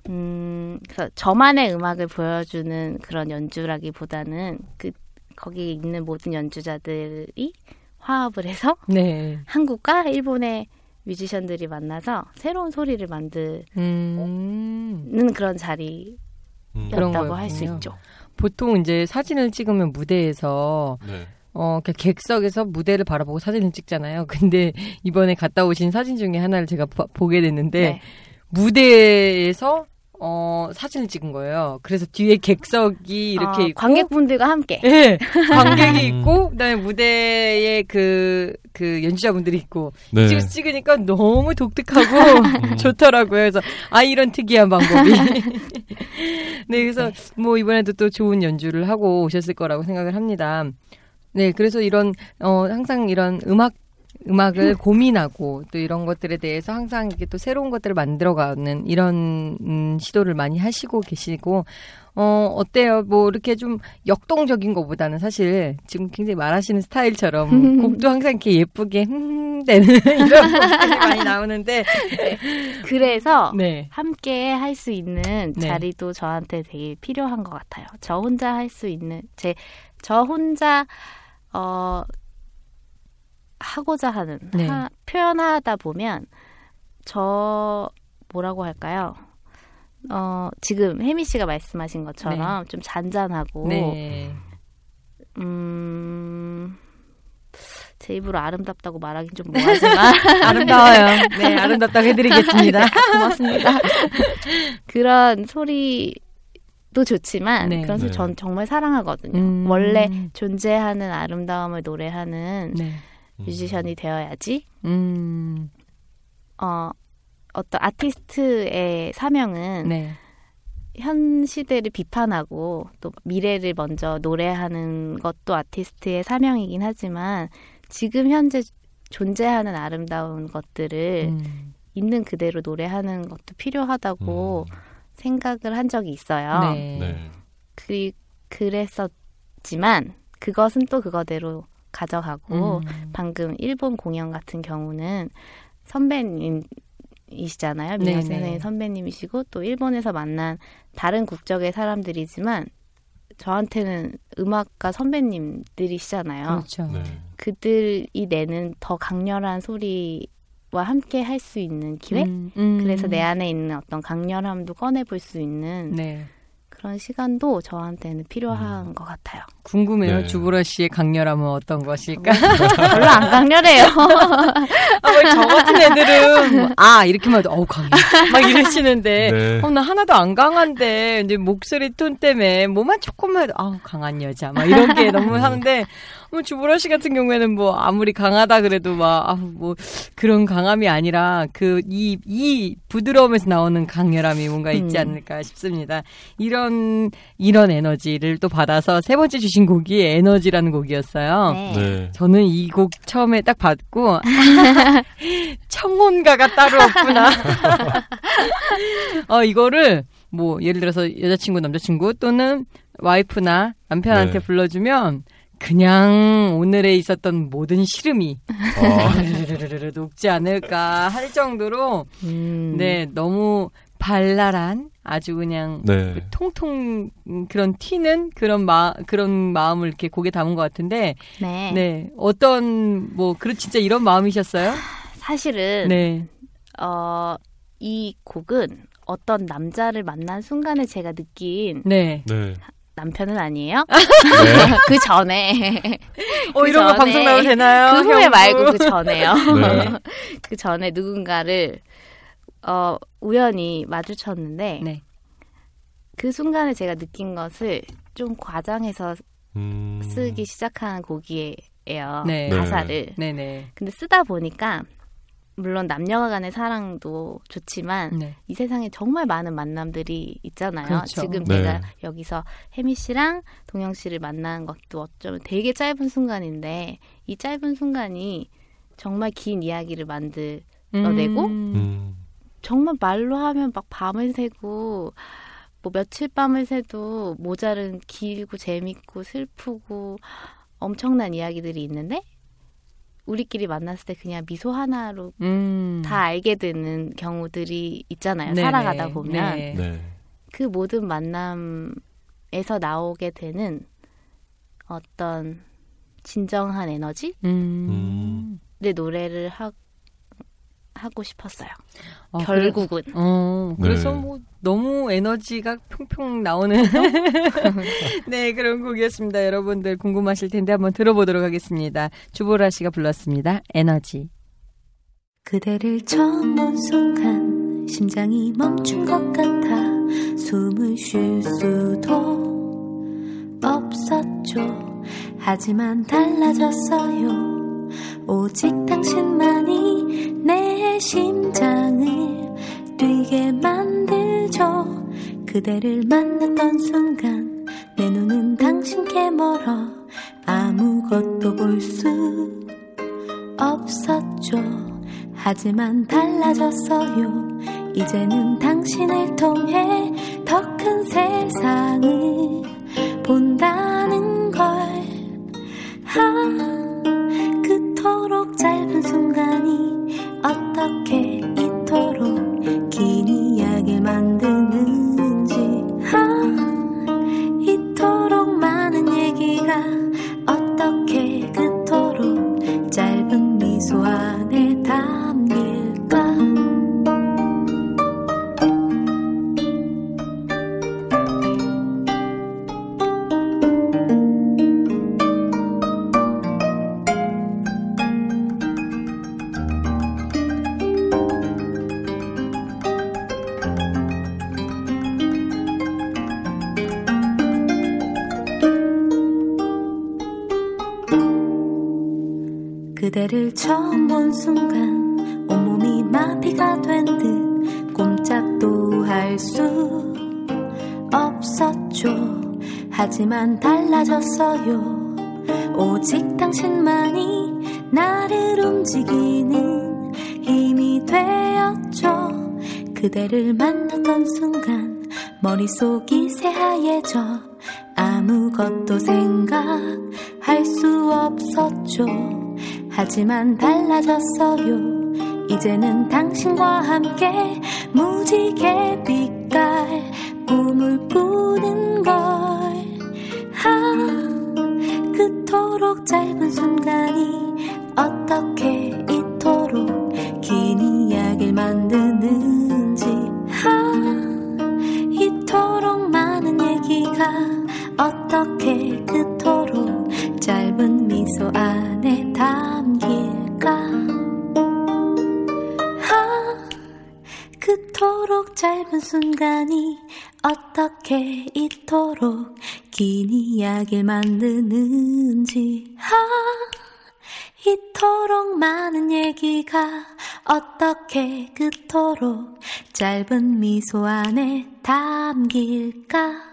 음, 그래서 저만의 음악을 보여주는 그런 연주라기보다는 그 거기 있는 모든 연주자들이 화합을 해서 네. 한국과 일본의 뮤지션들이 만나서 새로운 소리를 만드는 음. 그런 자리였다고 음. 그런 할수 거였군요. 있죠. 보통 이제 사진을 찍으면 무대에서 네. 어, 그러니까 객석에서 무대를 바라보고 사진을 찍잖아요. 근데 이번에 갔다 오신 사진 중에 하나를 제가 보- 보게 됐는데 네. 무대에서 어, 사진을 찍은 거예요. 그래서 뒤에 객석이 이렇게 어, 있고 관객분들과 함께 예, 관객이 음. 있고 그 다음에 무대에 그, 그 연주자분들이 있고 네. 지금 찍으니까 너무 독특하고 좋더라고요. 그래서 아 이런 특이한 방법이. 네, 그래서 뭐 이번에도 또 좋은 연주를 하고 오셨을 거라고 생각을 합니다. 네, 그래서 이런 어 항상 이런 음악 음악을 고민하고 또 이런 것들에 대해서 항상 이렇게 또 새로운 것들을 만들어가는 이런 음, 시도를 많이 하시고 계시고 어 어때요? 뭐 이렇게 좀 역동적인 것보다는 사실 지금 굉장히 말하시는 스타일처럼 곡도 항상 이렇게 예쁘게 흠 되는 이런 곡들이 많이 나오는데 그래서 네. 함께 할 수 있는 네. 자리도 저한테 되게 필요한 것 같아요. 저 혼자 할 수 있는 제 저 혼자 어 하고자 하는 네. 하- 표현하다 보면 저 뭐라고 할까요? 어 지금 혜미 씨가 말씀하신 것처럼 좀 잔잔하고 네. 음. 제 입으로 아름답다고 말하긴 좀 뭐하지만 아름다워요. 네, 아름답다고 해드리겠습니다. 고맙습니다. 그런 소리 도 좋지만 네. 그런 소리 네. 전 정말 사랑하거든요. 음. 원래 존재하는 아름다움을 노래하는 네. 뮤지션이 되어야지 음. 어 어떤 아티스트의 사명은 네. 현 시대를 비판하고 또 미래를 먼저 노래하는 것도 아티스트의 사명이긴 하지만 지금 현재 존재하는 아름다운 것들을 음. 있는 그대로 노래하는 것도 필요하다고 음. 생각을 한 적이 있어요. 네. 네. 그, 그랬었지만 그것은 또 그거대로 가져가고 음. 방금 일본 공연 같은 경우는 선배님이시잖아요. 민혁 네네. 선생님 선배님이시고 또 일본에서 만난 다른 국적의 사람들이지만 저한테는 음악가 선배님들이시잖아요. 그렇죠. 네. 그들이 내는 더 강렬한 소리 와 함께 할 수 있는 기회? 음, 음. 그래서 내 안에 있는 어떤 강렬함도 꺼내볼 수 있는 네. 그런 시간도 저한테는 필요한 것 같아요. 궁금해요. 네. 주보라 씨의 강렬함은 어떤 것일까? 별로 안 강렬해요. 아, 왜저 같은 애들은 뭐, 아 이렇게만 해도 어우 강해 막 이러시는데 네. 어, 나 하나도 안 강한데 이제 목소리 톤 때문에 뭐만 조금만 해도 아우 강한 여자 막 이런 게 너무 하는데 뭐 주보라 씨 같은 경우에는 뭐 아무리 강하다 그래도 막뭐 그런 강함이 아니라 그이이 부드러움에서 나오는 강렬함이 뭔가 있지 음. 않을까 싶습니다. 이런 이런 에너지를 또 받아서 세 번째 주신 곡이 에너지라는 곡이었어요. 네. 저는 이 곡 처음에 딱 받고 청혼가가 따로 없구나. 어 이거를 뭐 예를 들어서 여자친구 남자친구 또는 와이프나 남편한테 네. 불러주면 그냥 오늘에 있었던 모든 시름이 아, 르르르르르 녹지 않을까 할 정도로 음. 네 너무 발랄한 아주 그냥 네. 그 통통 음, 그런 튀는 그런 마 그런 마음을 이렇게 곡에 담은 것 같은데 네. 네 어떤 뭐 그런 진짜 이런 마음이셨어요? 사실은 네. 어, 이 곡은 어떤 남자를 만난 순간에 제가 느낀 네. 네. 남편은 아니에요. 네. 그 전에 어 그 이런 거 전에 방송 나도 되나요? 그 후에 형부? 말고 그 전에요. 네. 그 전에 누군가를 어, 우연히 마주쳤는데 네. 그 순간에 제가 느낀 것을 좀 과장해서 음. 쓰기 시작한 곡이에요. 네. 가사를. 네네. 근데 쓰다 보니까 물론 남녀가 간의 사랑도 좋지만 네. 이 세상에 정말 많은 만남들이 있잖아요. 그렇죠. 지금 네. 제가 여기서 혜미 씨랑 동영 씨를 만난 것도 어쩌면 되게 짧은 순간인데 이 짧은 순간이 정말 긴 이야기를 만들어내고 음. 음. 정말 말로 하면 막 밤을 새고 뭐 며칠 밤을 새도 모자른 길고 재밌고 슬프고 엄청난 이야기들이 있는데 우리끼리 만났을 때 그냥 미소 하나로 음. 다 알게 되는 경우들이 있잖아요. 네네. 살아가다 보면 네. 네. 그 모든 만남에서 나오게 되는 어떤 진정한 에너지의 음. 노래를 하, 하고 싶었어요. 어, 결국은. 그래- 어, 그래서 네. 뭐 너무 에너지가 평평 나오는 네 그런 곡이었습니다. 여러분들 궁금하실 텐데 한번 들어보도록 하겠습니다. 주보라 씨가 불렀습니다. 에너지. 그대를 처음 본 순간 심장이 멈춘 것 같아 숨을 쉴 수도 없었죠 하지만 달라졌어요 오직 당신만이 내 심장을 뛰게 만들죠 그대를 만났던 순간 내 눈은 당신께 멀어 아무것도 볼 수 없었죠 하지만 달라졌어요. 이제는 당신을 통해 더 큰 세상을 본다는 걸. 아, 그토록 짧은 순간이 어떻게 이토록 하지만 달라졌어요. 오직 당신만이 나를 움직이는 힘이 되었죠. 그대를 만났던 순간 머릿속이 새하얘져 아무것도 생각할 수 없었죠. 하지만 달라졌어요. 이제는 당신과 함께 무지개 빛깔 꿈을 꾸는 걸. 그토록 짧은 순간이 어떻게 이토록 긴 이야기를 만드는지. 아, 이토록 많은 얘기가 어떻게 그토록 짧은 미소 안에 담길까? 아, 그토록 짧은 순간이 어떻게 이토록 긴 이야기를 만드는지. 아 이토록 많은 얘기가 어떻게 그토록 짧은 미소 안에 담길까?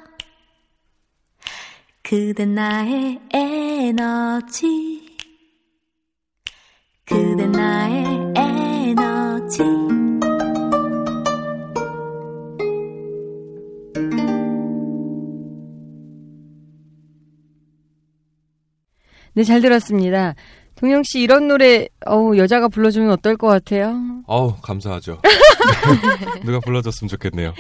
그댄 나의 에너지. 그댄 나의 에너지 네, 잘 들었습니다. 동영 씨 이런 노래 어우 여자가 불러주면 어떨 것 같아요? 어우, 감사하죠. 누가 불러줬으면 좋겠네요.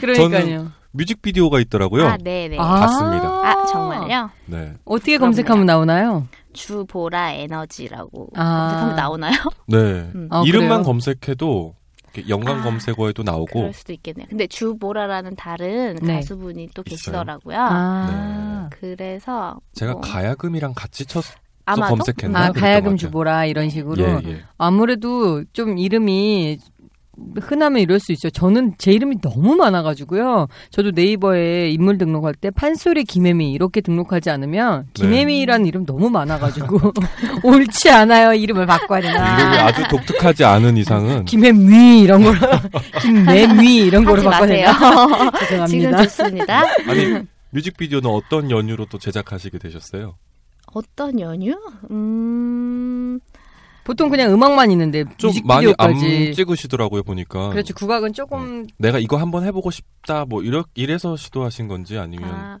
그러니까요. 뮤직비디오가 있더라고요. 아, 네네. 아. 봤습니다. 아, 정말요? 네. 어떻게 그럼요. 검색하면 나오나요? 주보라 에너지라고 아. 검색하면 나오나요? 네. 음. 아, 이름만 그래요? 검색해도 연관 아, 검색어에도 나오고 그럴 수도 있겠네요. 근데 주보라라는 다른 네. 가수분이 또 있어요? 계시더라고요. 아, 그래서 제가 뭐, 가야금이랑 같이 쳐서 아마도 검색했나? 아 가야금. 주보라 이런 식으로 예, 예. 아무래도 좀 이름이 흔하면 이럴 수 있죠. 저는 제 이름이 너무 많아가지고요. 저도 네이버에 인물 등록할 때 판소리 김혜미 이렇게 등록하지 않으면 네. 김혜미라는 이름 너무 많아가지고 옳지 않아요. 이름을 바꿔야 이름이 되나. 아주 독특하지 않은 이상은 김혜미 이런 거로 김매미 이런 거로 하지 바꿔야. 되나. 지금 죄송합니다. 좋습니다. 아니 뮤직비디오는 어떤 연유로 또 제작하시게 되셨어요? 어떤 연유? 음, 보통 그냥 음악만 있는데 좀 많이 안 뮤직비디오까지 찍으시더라고요 보니까. 그렇죠. 국악은 조금 내가 이거 한번 해보고 싶다 뭐 이러, 이래서 시도하신 건지 아니면 아,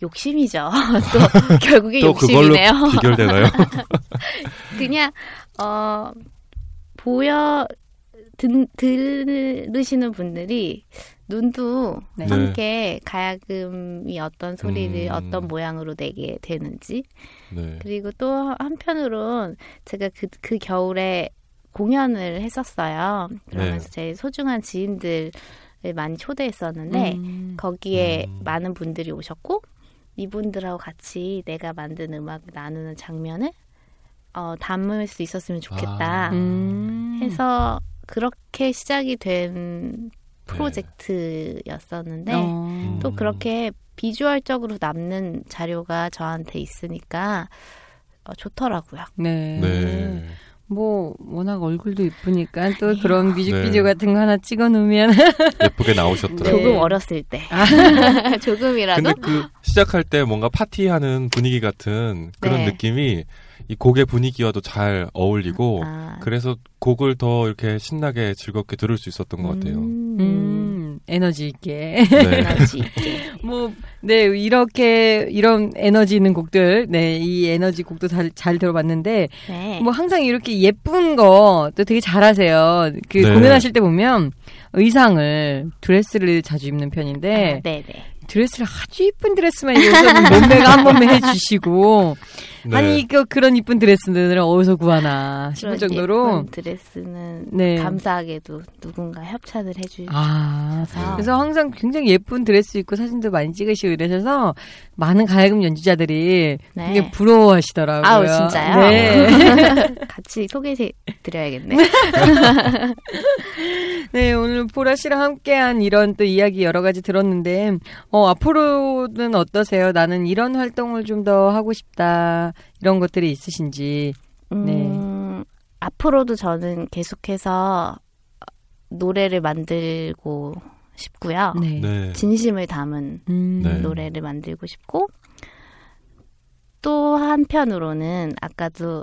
욕심이죠. 또 결국에 또 욕심이네요. 비결되나요? 그냥 어 보여 든, 들으시는 분들이 눈도 네. 함께 가야금이 어떤 소리를 음. 어떤 모양으로 내게 되는지 네. 그리고 또 한편으론 제가 그, 그 겨울에 공연을 했었어요. 그러면서 네. 제 소중한 지인들을 많이 초대했었는데 음. 거기에 음. 많은 분들이 오셨고 이분들하고 같이 내가 만든 음악을 나누는 장면을 어, 담을 수 있었으면 좋겠다 아. 음. 해서 그렇게 시작이 된 네. 프로젝트였었는데 어. 또 그렇게 비주얼적으로 남는 자료가 저한테 있으니까 어, 좋더라고요. 네. 네. 뭐 워낙 얼굴도 이쁘니까 또. 그런 뮤직비디오 네. 같은 거 하나 찍어 놓으면 예쁘게 나오셨더라고요. 네. 조금 어렸을 때 조금이라도 근데 그 시작할 때 뭔가 파티하는 분위기 같은 그런 네. 느낌이 이 곡의 분위기와도 잘 어울리고 아, 그래서 곡을 더 이렇게 신나게 즐겁게 들을 수 있었던 것 같아요. 음, 음, 에너지 있게 네. 에너지 있게. 뭐 네 이렇게 이런 에너지 있는 곡들 네 이 에너지 곡도 잘, 잘 들어봤는데 네. 뭐 항상 이렇게 예쁜 거 또 되게 잘하세요 그 네. 공연하실 때 보면 의상을 드레스를 자주 입는 편인데 아, 네네. 드레스를 아주 이쁜 드레스만 입어서 몸매가 한 번에 해주시고 네. 아니 이거 그런 이쁜 드레스들을 어디서 구하나 싶을 정도로 예쁜 드레스는 네. 감사하게도 누군가 협찬을 해주. 아 네. 그래서 항상 굉장히 예쁜 드레스 입고 사진도 많이 찍으시고 이러셔서 많은 가야금 연주자들이 네. 굉장히 부러워하시더라고요. 아우, 진짜요? 네. 같이 소개해 드려야겠네. 네, 오늘 보라 씨랑 함께한 이런 또 이야기 여러 가지 들었는데, 어, 앞으로는 어떠세요? 나는 이런 활동을 좀 더 하고 싶다. 이런 것들이 있으신지. 음, 앞으로도 저는 계속해서 노래를 만들고 싶고요. 네. 네. 진심을 담은 음, 네. 노래를 만들고 싶고 또 한편으로는 아까도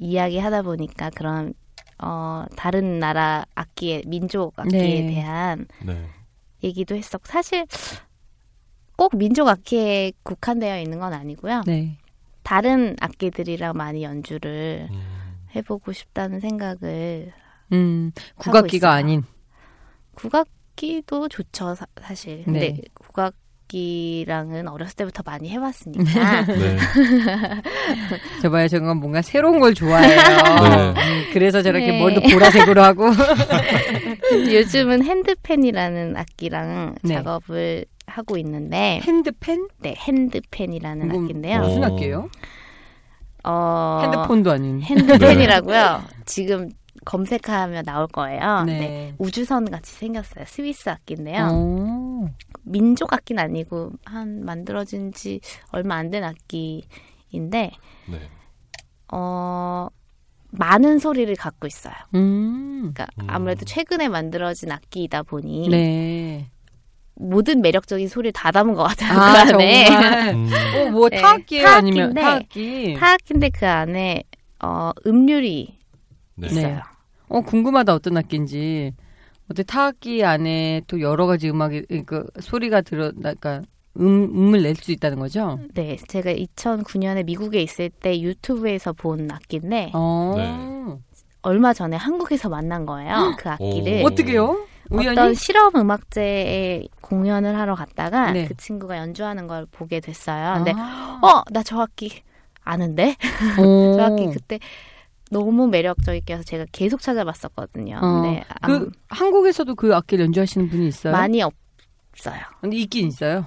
이야기하다 보니까 그런 어, 다른 나라 악기에 민족 악기에 네. 대한 네. 얘기도 했었고 사실 꼭 민족 악기에 국한되어 있는 건 아니고요. 네. 다른 악기들이랑 많이 연주를 음. 해보고 싶다는 생각을 음, 국악기가 있어요. 아닌. 국악기도 좋죠 사, 실 근데 네. 국악 기랑은 어렸을 때부터 많이 해왔으니까 네. 저 봐요, 저건 뭔가 새로운 걸 좋아해요. 네. 음, 그래서 저렇게 네. 머리도 보라색으로 하고. 요즘은 핸드펜이라는 악기랑 네. 작업을 하고 있는데 핸드펜? 네 핸드펜이라는 악기인데요. 어. 무슨 악기예요? 어, 핸드폰도 아닌. 핸드펜이라고요. 지금 검색하면 나올 거예요. 네. 네. 우주선 같이 생겼어요. 스위스 악기인데요. 어. 민족 악기는 아니고 한 만들어진 지 얼마 안 된 악기인데 네. 어 많은 소리를 갖고 있어요. 음. 그러니까 음. 아무래도 최근에 만들어진 악기이다 보니 네. 모든 매력적인 소리를 다 담은 것 같아요. 아, 그 안에. 음. 어, 뭐 네, 타악기예요? 아니면 타악기인데 타악기? 타악인데 그 안에 어 음률이 네. 있어요. 어, 궁금하다 어떤 악기인지. 어때 타악기 안에 또 여러 가지 음악이 그 소리가 들어 그러니까 음, 음을 낼 수 있다는 거죠? 네, 제가 2009년에 미국에 있을 때 유튜브에서 본 악기인데 어. 얼마 전에 한국에서 만난 거예요. 그 악기를. 오. 어떻게요? 우연히? 어떤 실험 음악제에 공연을 하러 갔다가 네. 그 친구가 연주하는 걸 보게 됐어요. 근데 아. 어, 나 저 악기 아는데? 어. 저 악기 그때 너무 매력적이게 해서 제가 계속 찾아봤었거든요. 어. 근데 그 안- 한국에서도 그 악기를 연주하시는 분이 있어요? 많이 없어요. 근데 있긴 있어요.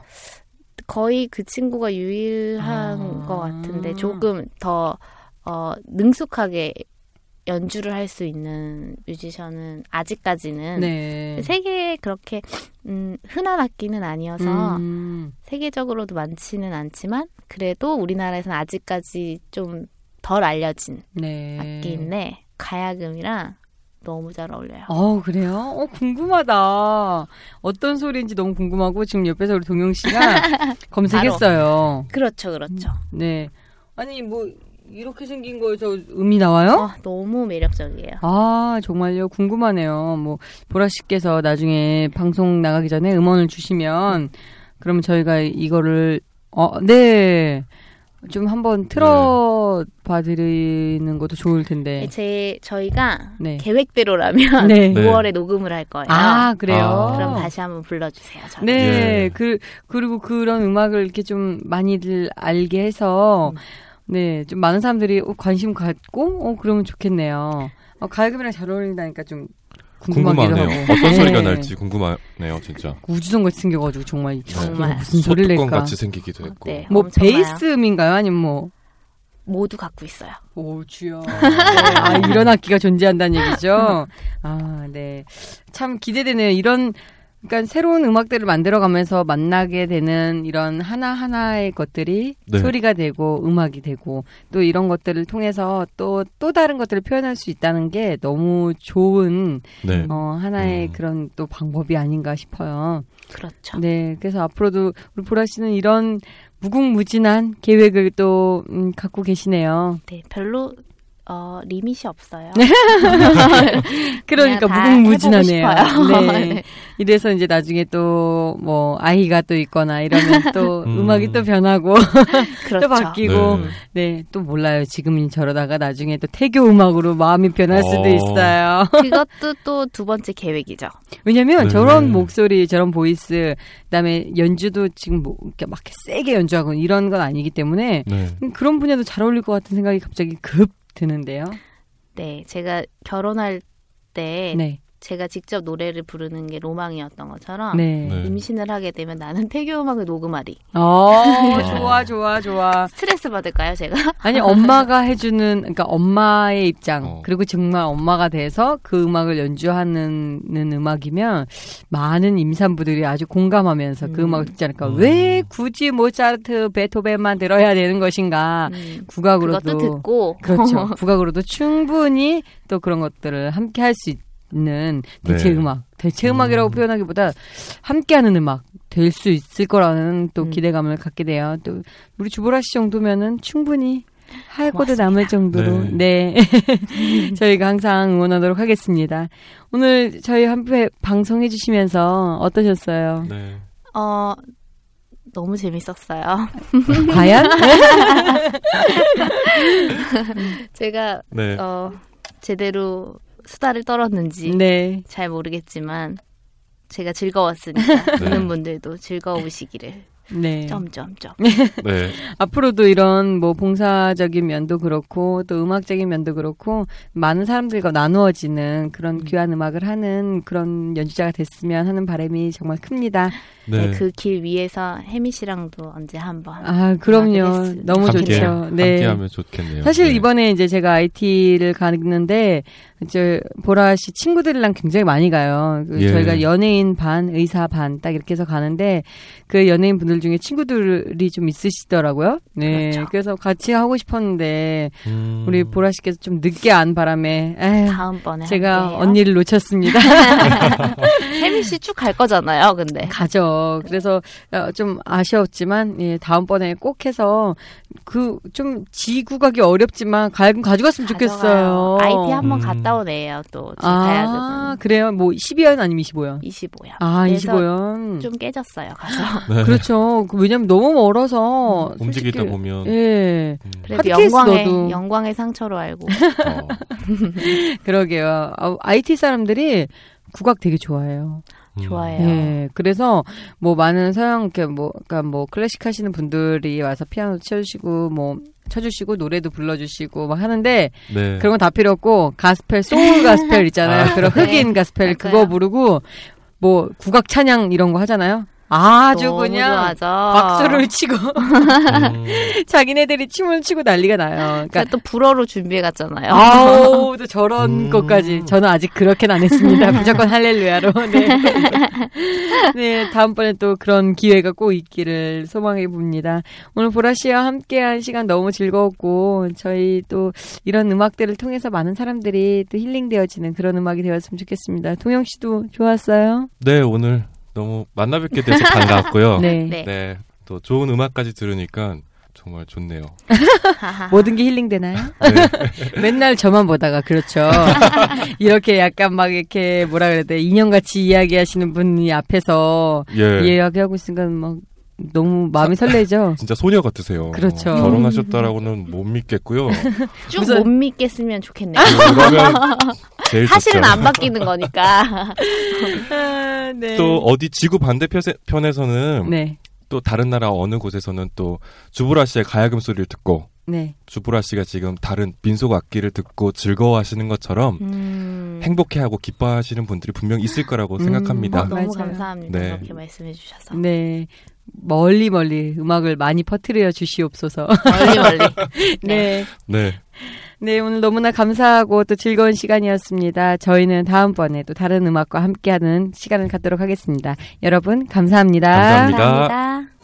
거의 그 친구가 유일한 아. 것 같은데 조금 더 어, 능숙하게 연주를 할 수 있는 뮤지션은 아직까지는 네. 세계에 그렇게 음, 흔한 악기는 아니어서 음. 세계적으로도 많지는 않지만 그래도 우리나라에서는 아직까지 좀 덜 알려진 네. 악기인데 가야금이랑 너무 잘 어울려요. 어, 그래요? 어, 궁금하다. 어떤 소리인지 너무 궁금하고, 지금 옆에서 우리 동영 씨가 검색했어요. 그렇죠, 그렇죠. 네. 아니, 뭐, 이렇게 생긴 거에서 음이 나와요? 어, 너무 매력적이에요. 아, 정말요? 궁금하네요. 뭐, 보라 씨께서 나중에 방송 나가기 전에 음원을 주시면, 그러면 저희가 이거를, 어, 네. 좀 한번 틀어 봐 드리는 것도 좋을 텐데. 제 저희가 네. 계획대로라면 네. 5월에 녹음을 할 거예요. 아, 그래요? 아. 그럼 다시 한번 불러주세요. 저를. 네, 예. 그, 그리고 그런 음악을 이렇게 좀 많이들 알게 해서, 음. 네, 좀 많은 사람들이 어, 관심 갖고, 어, 그러면 좋겠네요. 어, 가야금이랑 잘 어울린다니까 좀 궁금하기도 궁금하네요. 하고. 어떤 네. 소리가 날지 궁금하네요, 진짜. 우전 같이 생겨가지고 정말 정말. 이거 무슨 소리를 낼까? 같이 생기기도 했고. 네, 뭐. 베이스음인가요? 아니면 뭐? 모두 갖고 있어요. 오 주여. 네, 아, 이런 악기가 존재한다는 얘기죠. 아, 네. 참 기대되네요. 이런 그러니까 새로운 음악들을 만들어가면서 만나게 되는 이런 하나 하나의 것들이 네. 소리가 되고 음악이 되고 또 이런 것들을 통해서 또또 다른 것들을 표현할 수 있다는 게 너무 좋은 네. 어, 하나의 음. 그런 또 방법이 아닌가 싶어요. 그렇죠. 네, 그래서 앞으로도 우리 보라 씨는 이런 무궁무진한 계획을 또 음, 갖고 계시네요. 네, 별로 어, 리밋이 없어요. 그러니까 그냥 다 무궁무진하네요. 네. 네. 이래서 이제 나중에 또 뭐 아이가 또 있거나 이러면 또 음. 음악이 또 변하고 그렇죠. 또 바뀌고 네. 네, 또 몰라요. 지금은 저러다가 나중에 또 태교 음악으로 마음이 변할 수도 어. 있어요. 그것도 또 두 번째 계획이죠. 왜냐면 네. 저런 목소리, 저런 voice, 그다음에 연주도 지금 뭐 이렇게 막 세게 연주하고 이런 건 아니기 때문에 네. 그런 분야도 잘 어울릴 것 같은 생각이 갑자기 급 드는데요. 네, 제가 결혼할 때 네. 제가 직접 노래를 부르는 게 로망이었던 것처럼 네. 네. 임신을 하게 되면 나는 태교 음악을 녹음하리. 어, 좋아, 좋아, 좋아. 스트레스 받을까요, 제가? 아니, 엄마가 해주는, 그러니까 엄마의 입장, 어. 그리고 정말 엄마가 돼서 그 음악을 연주하는 음악이면 많은 임산부들이 아주 공감하면서 그 음. 음악을 듣지 않을까. 음. 왜 굳이 모차르트, 베토벤만 들어야 되는 것인가. 음, 국악으로도. 그것도 듣고 그렇죠. 국악으로도 충분히 또 그런 것들을 함께 할 수 있 는 대체 네. 음악. 대체 음악이라고 음. 표현하기보다 함께 하는 음악 될 수 있을 거라는 또 음. 기대감을 갖게 돼요. 또 우리 주보라 씨 정도면은 충분히 고맙습니다. 남을 정도로 네, 저희가 항상 응원하도록 하겠습니다. 오늘 저희 한회 방송해 주시면서 어떠셨어요? 네. 어, 너무 재밌었어요. 과연? 제가 네. 어, 제대로 수다를 떨었는지 네. 잘 모르겠지만 제가 즐거웠으니까 네. 듣는 분들도 즐거우시기를 네. 점점점. 네. 앞으로도 이런 뭐 봉사적인 면도 그렇고 또 음악적인 면도 그렇고 많은 사람들과 나누어지는 그런 귀한 음악을 하는 그런 연주자가 됐으면 하는 바람이 정말 큽니다. 네. 그길 위에서 혜미 씨랑도 언제 한번 아, 그럼요. 너무 함께, 좋죠. 네. 함께하면 좋겠네요. 사실 네. 이번에 이제 제가 IT를 갔는데 이제 보라 씨 친구들이랑 굉장히 많이 가요. 그 예. 저희가 연예인 반, 의사 반 딱 이렇게 해서 가는데 그 연예인 분들 중에 친구들이 좀 있으시더라고요. 네. 그렇죠. 그래서 같이 하고 싶었는데 음. 우리 보라 씨께서 좀 늦게 안 바람에 에휴, 다음번에 제가 함께해요. 언니를 놓쳤습니다. 혜미 씨 쭉 갈 거잖아요. 근데 가죠. 그래서 어, 좀 아쉬웠지만 예, 다음번에 꼭 해서 그 좀 지구가기 어렵지만 가야금 가져갔으면 좋겠어요. IT 한번 음. 갔다 오네요. 또제 아, 가야금은 그래요? 뭐 12연 아니면 25연? 25요. 아, 그래서 25연. 좀 깨졌어요. 가서 네. 그렇죠. 그 왜냐면 너무 멀어서 움직이다 솔직히, 보면 예. 음, 그래도 영광의 넣어도. 영광의 상처로 알고 어, 그러게요. 아, IT 사람들이 국악 되게 좋아해요. 음. 좋아해요. 예. 그래서 뭐 많은 서양 이렇게 뭐 그러니까 뭐 클래식 하시는 분들이 와서 피아노 쳐주시고 뭐 쳐주시고 노래도 불러주시고 막 하는데 네. 그런 건 다 필요 없고 가스펠 소울 가스펠 있잖아요. 아. 그런 흑인 네, 가스펠 그거 맞아요. 부르고 뭐 국악 찬양 이런 거 하잖아요. 아주 그냥 좋아하죠. 박수를 치고 음, 자기네들이 춤을 추고 난리가 나요. 제가 그러니까 또 불어로 준비해 갔잖아요. 아우 또 저런 음. 것까지 저는 아직 그렇게는 안 했습니다. 무조건 할렐루야로. 네. 네, 다음번에 또 그런 기회가 꼭 있기를 소망해 봅니다. 오늘 보라 씨와 함께한 시간 너무 즐거웠고 저희 또 이런 음악들을 통해서 많은 사람들이 또 힐링되어지는 그런 음악이 되었으면 좋겠습니다. 동영 씨도 좋았어요? 네, 오늘 너무 만나 뵙게 돼서 반가웠고요. 네. 네. 네. 또 좋은 음악까지 들으니까 정말 좋네요. 모든 게 힐링되나요? 네. 맨날 저만 보다가 그렇죠. 이렇게 약간 막 이렇게 뭐라 그래야 돼 인형같이 이야기하시는 분이 앞에서 예. 이야기하고 있으니까 막 너무 마음이 설레죠. 진짜 소녀 같으세요. 그렇죠. 어, 결혼하셨다라고는 못 믿겠고요. 쭉 못 믿겠으면 좋겠네요. 제일 사실은 좋죠. 안 바뀌는 거니까. 아, 네. 또 어디 지구 반대편에서는 네, 또 다른 나라 어느 곳에서는 또 주브라 씨의 가야금 소리를 듣고 네, 주브라 씨가 지금 다른 민속 악기를 듣고 즐거워하시는 것처럼 음. 행복해하고 기뻐하시는 분들이 분명 있을 거라고 음, 생각합니다. 어, 너무 맞아요. 감사합니다. 네. 그렇게 말씀해 주셔서. 네. 멀리 멀리 음악을 많이 퍼뜨려 주시옵소서. 멀리 멀리. 네. 네. 네, 오늘 너무나 감사하고 또 즐거운 시간이었습니다. 저희는 다음번에 또 다른 음악과 함께하는 시간을 갖도록 하겠습니다. 여러분, 감사합니다. 감사합니다. 감사합니다.